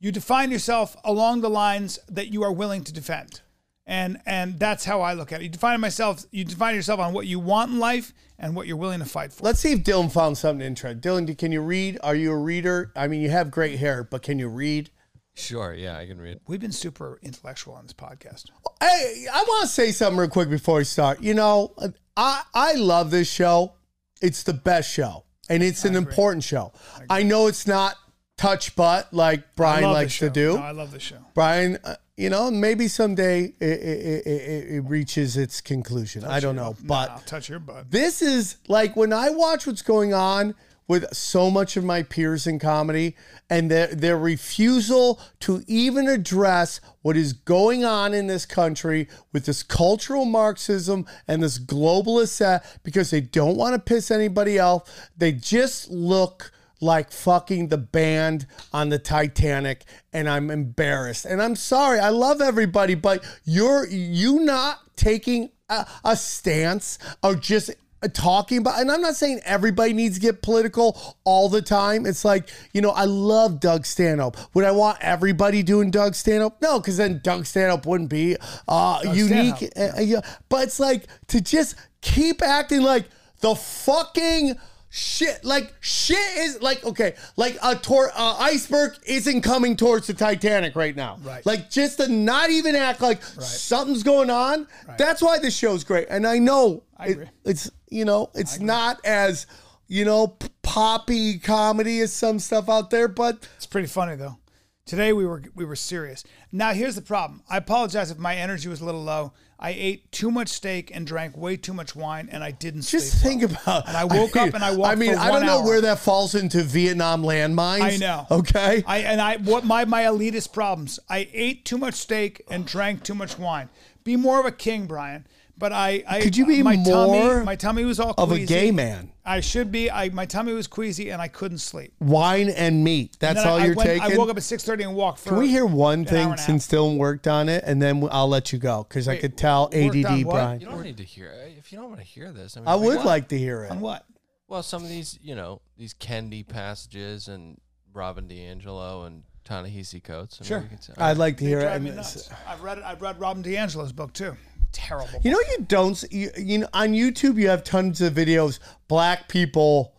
You define yourself along the lines that you are willing to defend, and and that's how I look at it. You define myself. You define yourself on what you want in life and what you're willing to fight for.
Let's see if Dylan found something interesting. Dylan, can you read? Are you a reader? I mean, you have great hair, but can you read?
Sure, yeah, I can read.
We've been super intellectual on this podcast.
Hey, I want to say something real quick before we start. You know, I I love this show. It's the best show, and it's an important show. I, know it's not touch butt like Brian likes to do.
No, I love the show.
Brian, uh, you know, maybe someday it, it, it, it, it reaches its conclusion. I don't know, but
I'll touch your butt.
this is like when I watch what's going on with so much of my peers in comedy and their their refusal to even address what is going on in this country with this cultural Marxism and this globalist set because they don't want to piss anybody off. They just look like fucking the band on the Titanic and I'm embarrassed. And I'm sorry. I love everybody, but you're you not taking a, a stance or just talking about and I'm not saying everybody needs to get political all the time. It's like, you know, I love Doug Stanhope. Would I want everybody doing Doug Stanhope? No, because then Doug Stanhope wouldn't be uh, unique. Uh, yeah. But it's like to just keep acting like the fucking shit like shit is like okay like a tor- uh, iceberg isn't coming towards the titanic right now
Right.
like just to not even act like something's going on that's why this show's great and i know
I
it- it's you know it's not as you know poppy comedy as some stuff out there but
It's pretty funny though. Today we were we were serious. Now here's the problem. I apologize if my energy was a little low. I ate too much steak and drank way too much wine, and I didn't
just think about
And I woke up and I (laughs) walked
i mean i don't know
hour.
where that falls into vietnam landmines
I know.
okay
I and I what my my elitist problems. I ate too much steak and drank too much wine. Be more of a king, Brian. But I, I
Could you be
my tummy, my tummy was all
of a gay man?
I should be. I my tummy was queasy and I couldn't sleep.
wine and meat that's
then
all
I,
you're
I went,
taking
I woke up at six thirty and walked for.
Can we hear one thing
and a half.
since Dylan worked on it, and then I'll let you go because I could tell ADD? Brian.
You don't need to hear if you don't want to hear this. I, mean,
I would
got-
like to hear it.
on what?
Well, some of these, you know, these Kendi passages and Robin DiAngelo and Ta-Nehisi Coates. I mean,
Sure.
we could say-
I'd like to
They
hear it. I
drive me
mean,
nuts. I've read it. I've read Robin DiAngelo's book too. Terrible.
you know, you don't. You, you know, on YouTube, you have tons of videos black people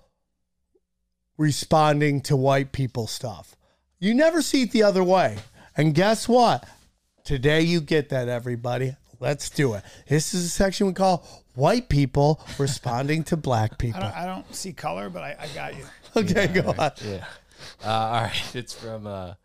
responding to white people stuff. You never see it the other way. And guess what? Today you get that, everybody. Let's do it. This is a section we call "White People Responding to Black
I
People."
don't, I don't see color, but I, I got you. (laughs)
Okay, go on.
Yeah. Uh, all right. (laughs) It's from uh,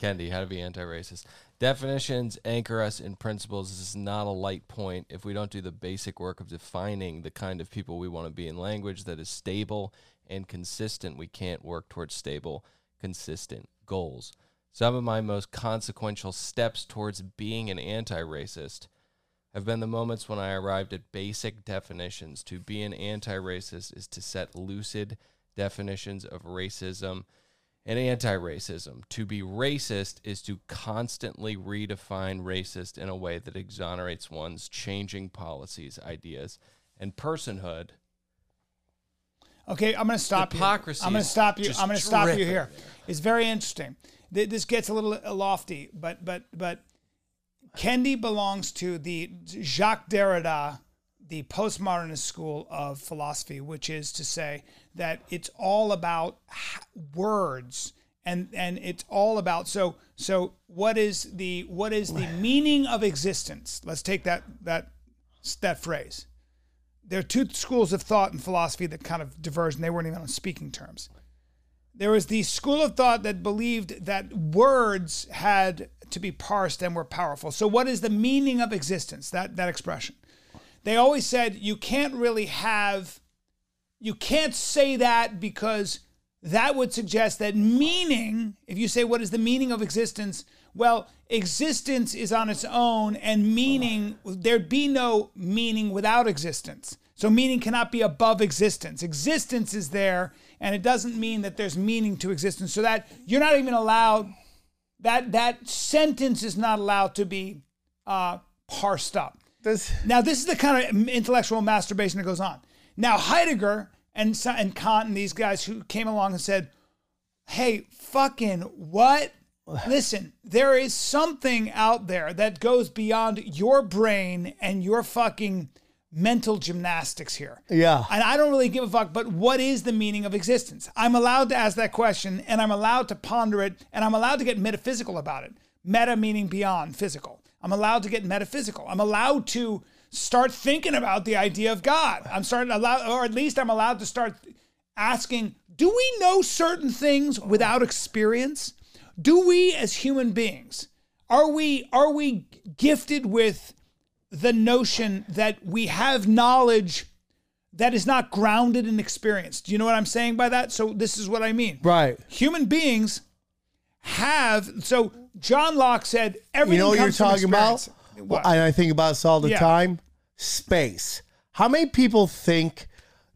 Kendi, How to Be Anti-Racist. Definitions anchor us in principles. This is not a light point. If we don't do the basic work of defining the kind of people we want to be in language that is stable and consistent, we can't work towards stable, consistent goals. Some of my most consequential steps towards being an anti-racist have been the moments when I arrived at basic definitions. To be an anti racist is to set lucid definitions of racism and anti racism. To be racist is to constantly redefine racist in a way that exonerates one's changing policies, ideas, and personhood.
Okay, I'm going to stop
Hypocrisy
you. I'm going to stop you. I'm going to stop you here. It's very interesting. This gets a little uh, lofty, but but but Kendi belongs to the Jacques Derrida, the postmodernist school of philosophy, which is to say that it's all about words and and it's all about so so what is the what is the (laughs) meaning of existence? Let's take that that that phrase there are two schools of thought in philosophy that kind of diverged, and they weren't even on speaking terms. There was the school of thought that believed that words had to be parsed and were powerful. So, what is the meaning of existence? That that expression. They always said you can't really have, you can't say that because that would suggest that meaning. If you say what is the meaning of existence, well, existence is on its own, and meaning there'd be no meaning without existence. So meaning cannot be above existence. Existence is there, and it doesn't mean that there's meaning to existence. So that you're not even allowed that that sentence is not allowed to be uh, parsed up.
This,
Now, this is the kind of intellectual masturbation that goes on. Now, Heidegger and and Kant and these guys who came along and said, "Hey, fucking what? Listen, there is something out there that goes beyond your brain and your fucking mental gymnastics here."
Yeah.
And I don't really give a fuck, but what is the meaning of existence? I'm allowed to ask that question and I'm allowed to ponder it and I'm allowed to get metaphysical about it. Meta meaning beyond physical. I'm allowed to get metaphysical. I'm allowed to start thinking about the idea of God. I'm starting allowed or at least I'm allowed to start asking, do we know certain things without experience? Do we as human beings are we are we gifted with the notion that we have knowledge that is not grounded in experience. Do you know what I'm saying by that? So this is what I mean.
right.
Human beings have so John Locke said everything
You know what you're talking about?
What?
And I think about this all the
Yeah.
time. Space. How many people think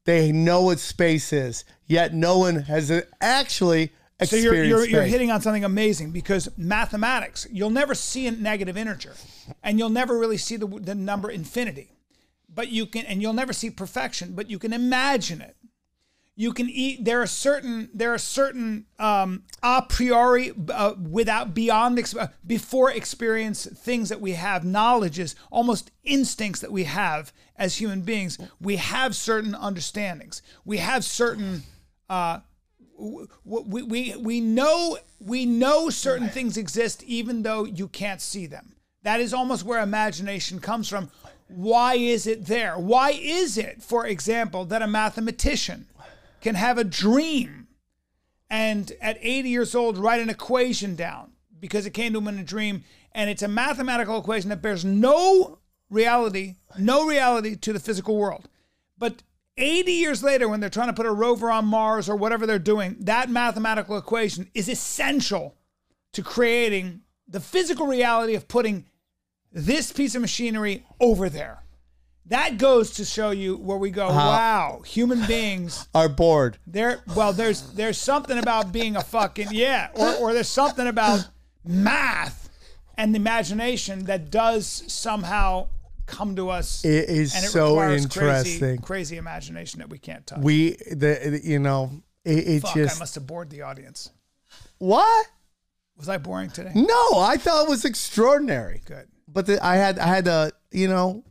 they know what space is, yet no one has actually
So you're, you're, you're hitting on something amazing because mathematics, you'll never see a negative integer and you'll never really see the, the number infinity. But you can, and you'll never see perfection, but you can imagine it. You can eat. There are certain there are certain um, a priori uh, without beyond uh, before experience things that we have knowledges almost instincts that we have as human beings. We have certain understandings. We have certain. Uh, we, we we know we know certain things exist even though you can't see them. That is almost where imagination comes from. Why is it there? Why is it, for example, that a mathematician can have a dream and at 80 years old write an equation down because it came to him in a dream and it's a mathematical equation that bears no reality, no reality to the physical world. But 80 years later, when they're trying to put a rover on Mars or whatever they're doing, that mathematical equation is essential to creating the physical reality of putting this piece of machinery over there. That goes to show you where we go, uh-huh. wow, human beings (laughs)
Are bored.
there well there's there's something about being a fucking yeah or, or there's something about math and the imagination that does somehow come to us
It is
and it
so interesting.
crazy, crazy imagination that we can't touch
We the you know it, it
Fuck,
just
I must have bored the audience
what?
was I boring today
No, I thought it was extraordinary.
good
But the, I had I had a you know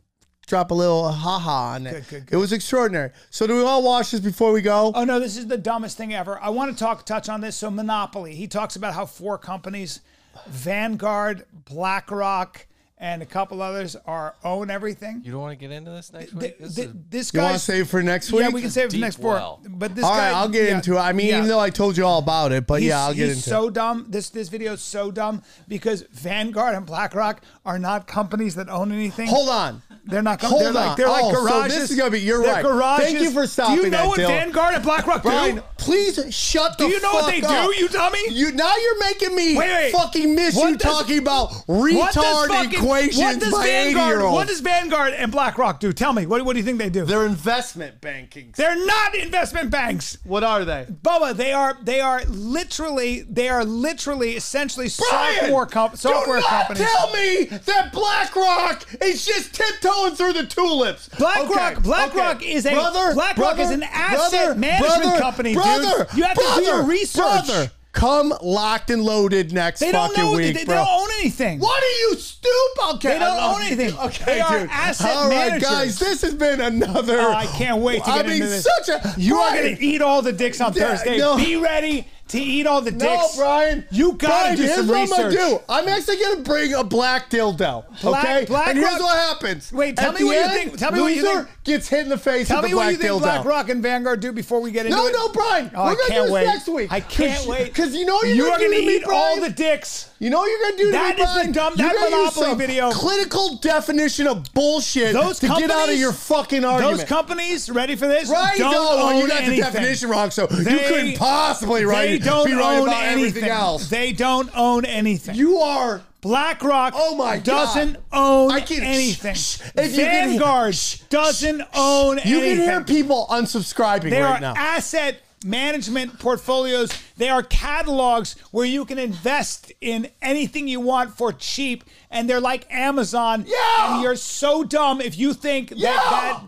drop a little haha on it.
Good, good,
It was extraordinary. So do we all watch this before we go?
Oh no, this is the dumbest thing ever. I want to talk touch on this. So Monopoly, he talks about how four companies, Vanguard, BlackRock, and a couple others are own everything.
You don't want to get into this next week? This
th-
is-
this
You want to save for next week?
yeah, we can save for
Deep
next four.
well.
But this
all
guy,
right, I'll get
yeah,
into it. I mean,
yeah.
even though I told you all about it, but
He's,
yeah, I'll get into.
he's
into
so
it.
dumb. This this video is so dumb because Vanguard and BlackRock are not companies that own anything.
Hold on.
They're not. Com-
Hold
they're like
on.
they're like
Oh, so
garages.
this is gonna be- you're
They're
right.
Garages.
Thank you for stopping.
Do you know
that,
what
Dylan.
Vanguard and BlackRock
Brian,
do?
please shut the
Do you know what they do, you dummy?
You now you're making me
Wait, wait.
fucking miss
What
you
does-
talking about retard
fucking-
equations
what does
by 80
Vanguard,
year olds.
What does Vanguard and BlackRock do? Tell me. What, what do you think they do?
They're investment banking.
They're not investment banks.
What are they?
Bubba, they are they are literally they are literally essentially
Brian,
software comp- software
do not
companies.
tell me that BlackRock is just tiptoeing through the tulips.
BlackRock,
Okay,
BlackRock
okay.
is a
brother,
BlackRock
brother,
is an asset
brother,
management
brother,
company,
brother,
dude. You have to do your
brother,
research.
Brother, come locked and loaded next
They don't
fucking
know.
week,
they, they don't own anything.
What are you stupid? Okay,
They don't
I love
own
you.
anything. (laughs)
Okay,
They are
dude.
asset
All right,
managers.
guys, this has been another.
Oh, I can't wait to
I
get
mean,
into this.
such a
you are going to eat all the dicks on
Yeah,
Thursday.
no.
Be ready to eat all the dicks. No.
Brian.
You gotta
Brian,
do
here's
some
what
research.
I'm gonna do. I'm actually gonna bring a black dildo.
Black-
okay.
Black
and here's what happens.
Wait, tell
At
me what you think- tell me what you think-
Gets hit in the face
Tell
with
me
the
what you think BlackRock and Vanguard do before we get into
No,
it.
no, no, Brian.
Oh,
we're gonna do
wait.
this next week.
I can't wait.
Because you know you're,
You are
gonna
to
me,
eat all the dicks.
You know what you're gonna do to
That
me,
is the
Brian?
dumb-
You're
that Monopoly video.
Clinical definition of bullshit
Those
to get out of your fucking argument.
Those companies, ready for this?
Right?
Don't
no, oh, well,
own
you got
anything.
the definition wrong, so you couldn't possibly write
They don't
be right
own
about
anything.
everything else.
They don't own anything.
You are
BlackRock
Oh my
doesn't own
I can-
anything.
shh, shh. If
Vanguard doesn't own
You
anything.
You can hear people unsubscribing
They
right
are
now.
asset management portfolios. They are catalogs where you can invest in anything you want for cheap, and they're like Amazon.
Yeah.
And you're so dumb if you think
Yeah.
that, that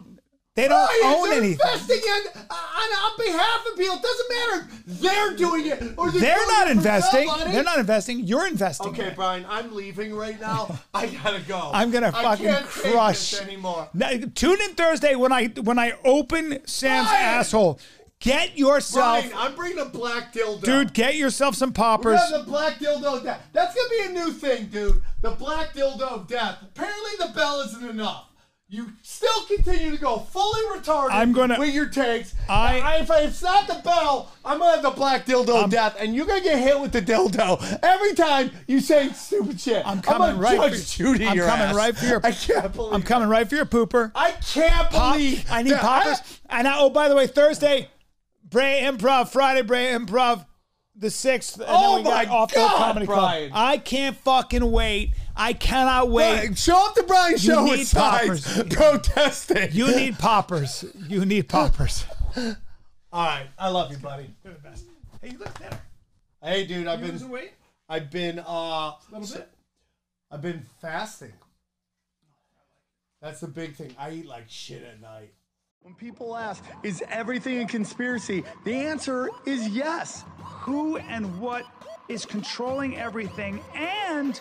they don't own
they're
anything.
investing in, uh, on, on behalf of people. It doesn't matter. They're doing it. Or they're,
They're not investing.
somebody.
They're not investing. You're investing.
Okay,
it.
Brian, I'm leaving right now. I gotta go.
I'm gonna
I
fucking crush.
this anymore.
Now, tune in Thursday when I when I open Sam's
Brian!
asshole. Get yourself,
Brian, I'm bringing a black dildo.
dude. Get yourself some
We're
poppers.
have the black dildo of death. That's gonna be a new thing, dude. The black dildo of death. Apparently, the bell isn't enough. You still continue to go fully retarded.
I'm gonna-
with your takes.
I-
I if it's not the bell, I'm gonna have the black dildo of death, and you're gonna get hit with the dildo every time you say stupid shit.
I'm coming
gonna
right
Judge
for
Judy
I'm
your
coming
ass.
right for your.
I can't believe.
I'm coming right for your pooper.
I can't
Pop. I need poppers. And I, oh, by the way, Thursday, Brea Improv. Friday, Brea Improv. The sixth. And
Oh
got
my
off
God,
comedy
Brian.
club. I can't fucking wait. I cannot wait.
Brian, show up the Brian show
need
with signs
poppers. (laughs)
protesting.
You need poppers. You need poppers.
All right, I love you, buddy.
You're the best. Hey, you look better.
Hey, dude, I've
You
been
losing weight?
I've been uh
A little bit.
I've been fasting. That's the big thing. I eat like shit at night. When people ask, is everything a conspiracy? The answer is yes.
Who and what is controlling everything and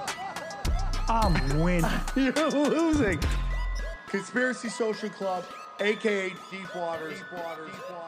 I'm winning. (laughs)
You're losing. Conspiracy Social Club, aka Deep Waters. Deep Waters. Deep Waters.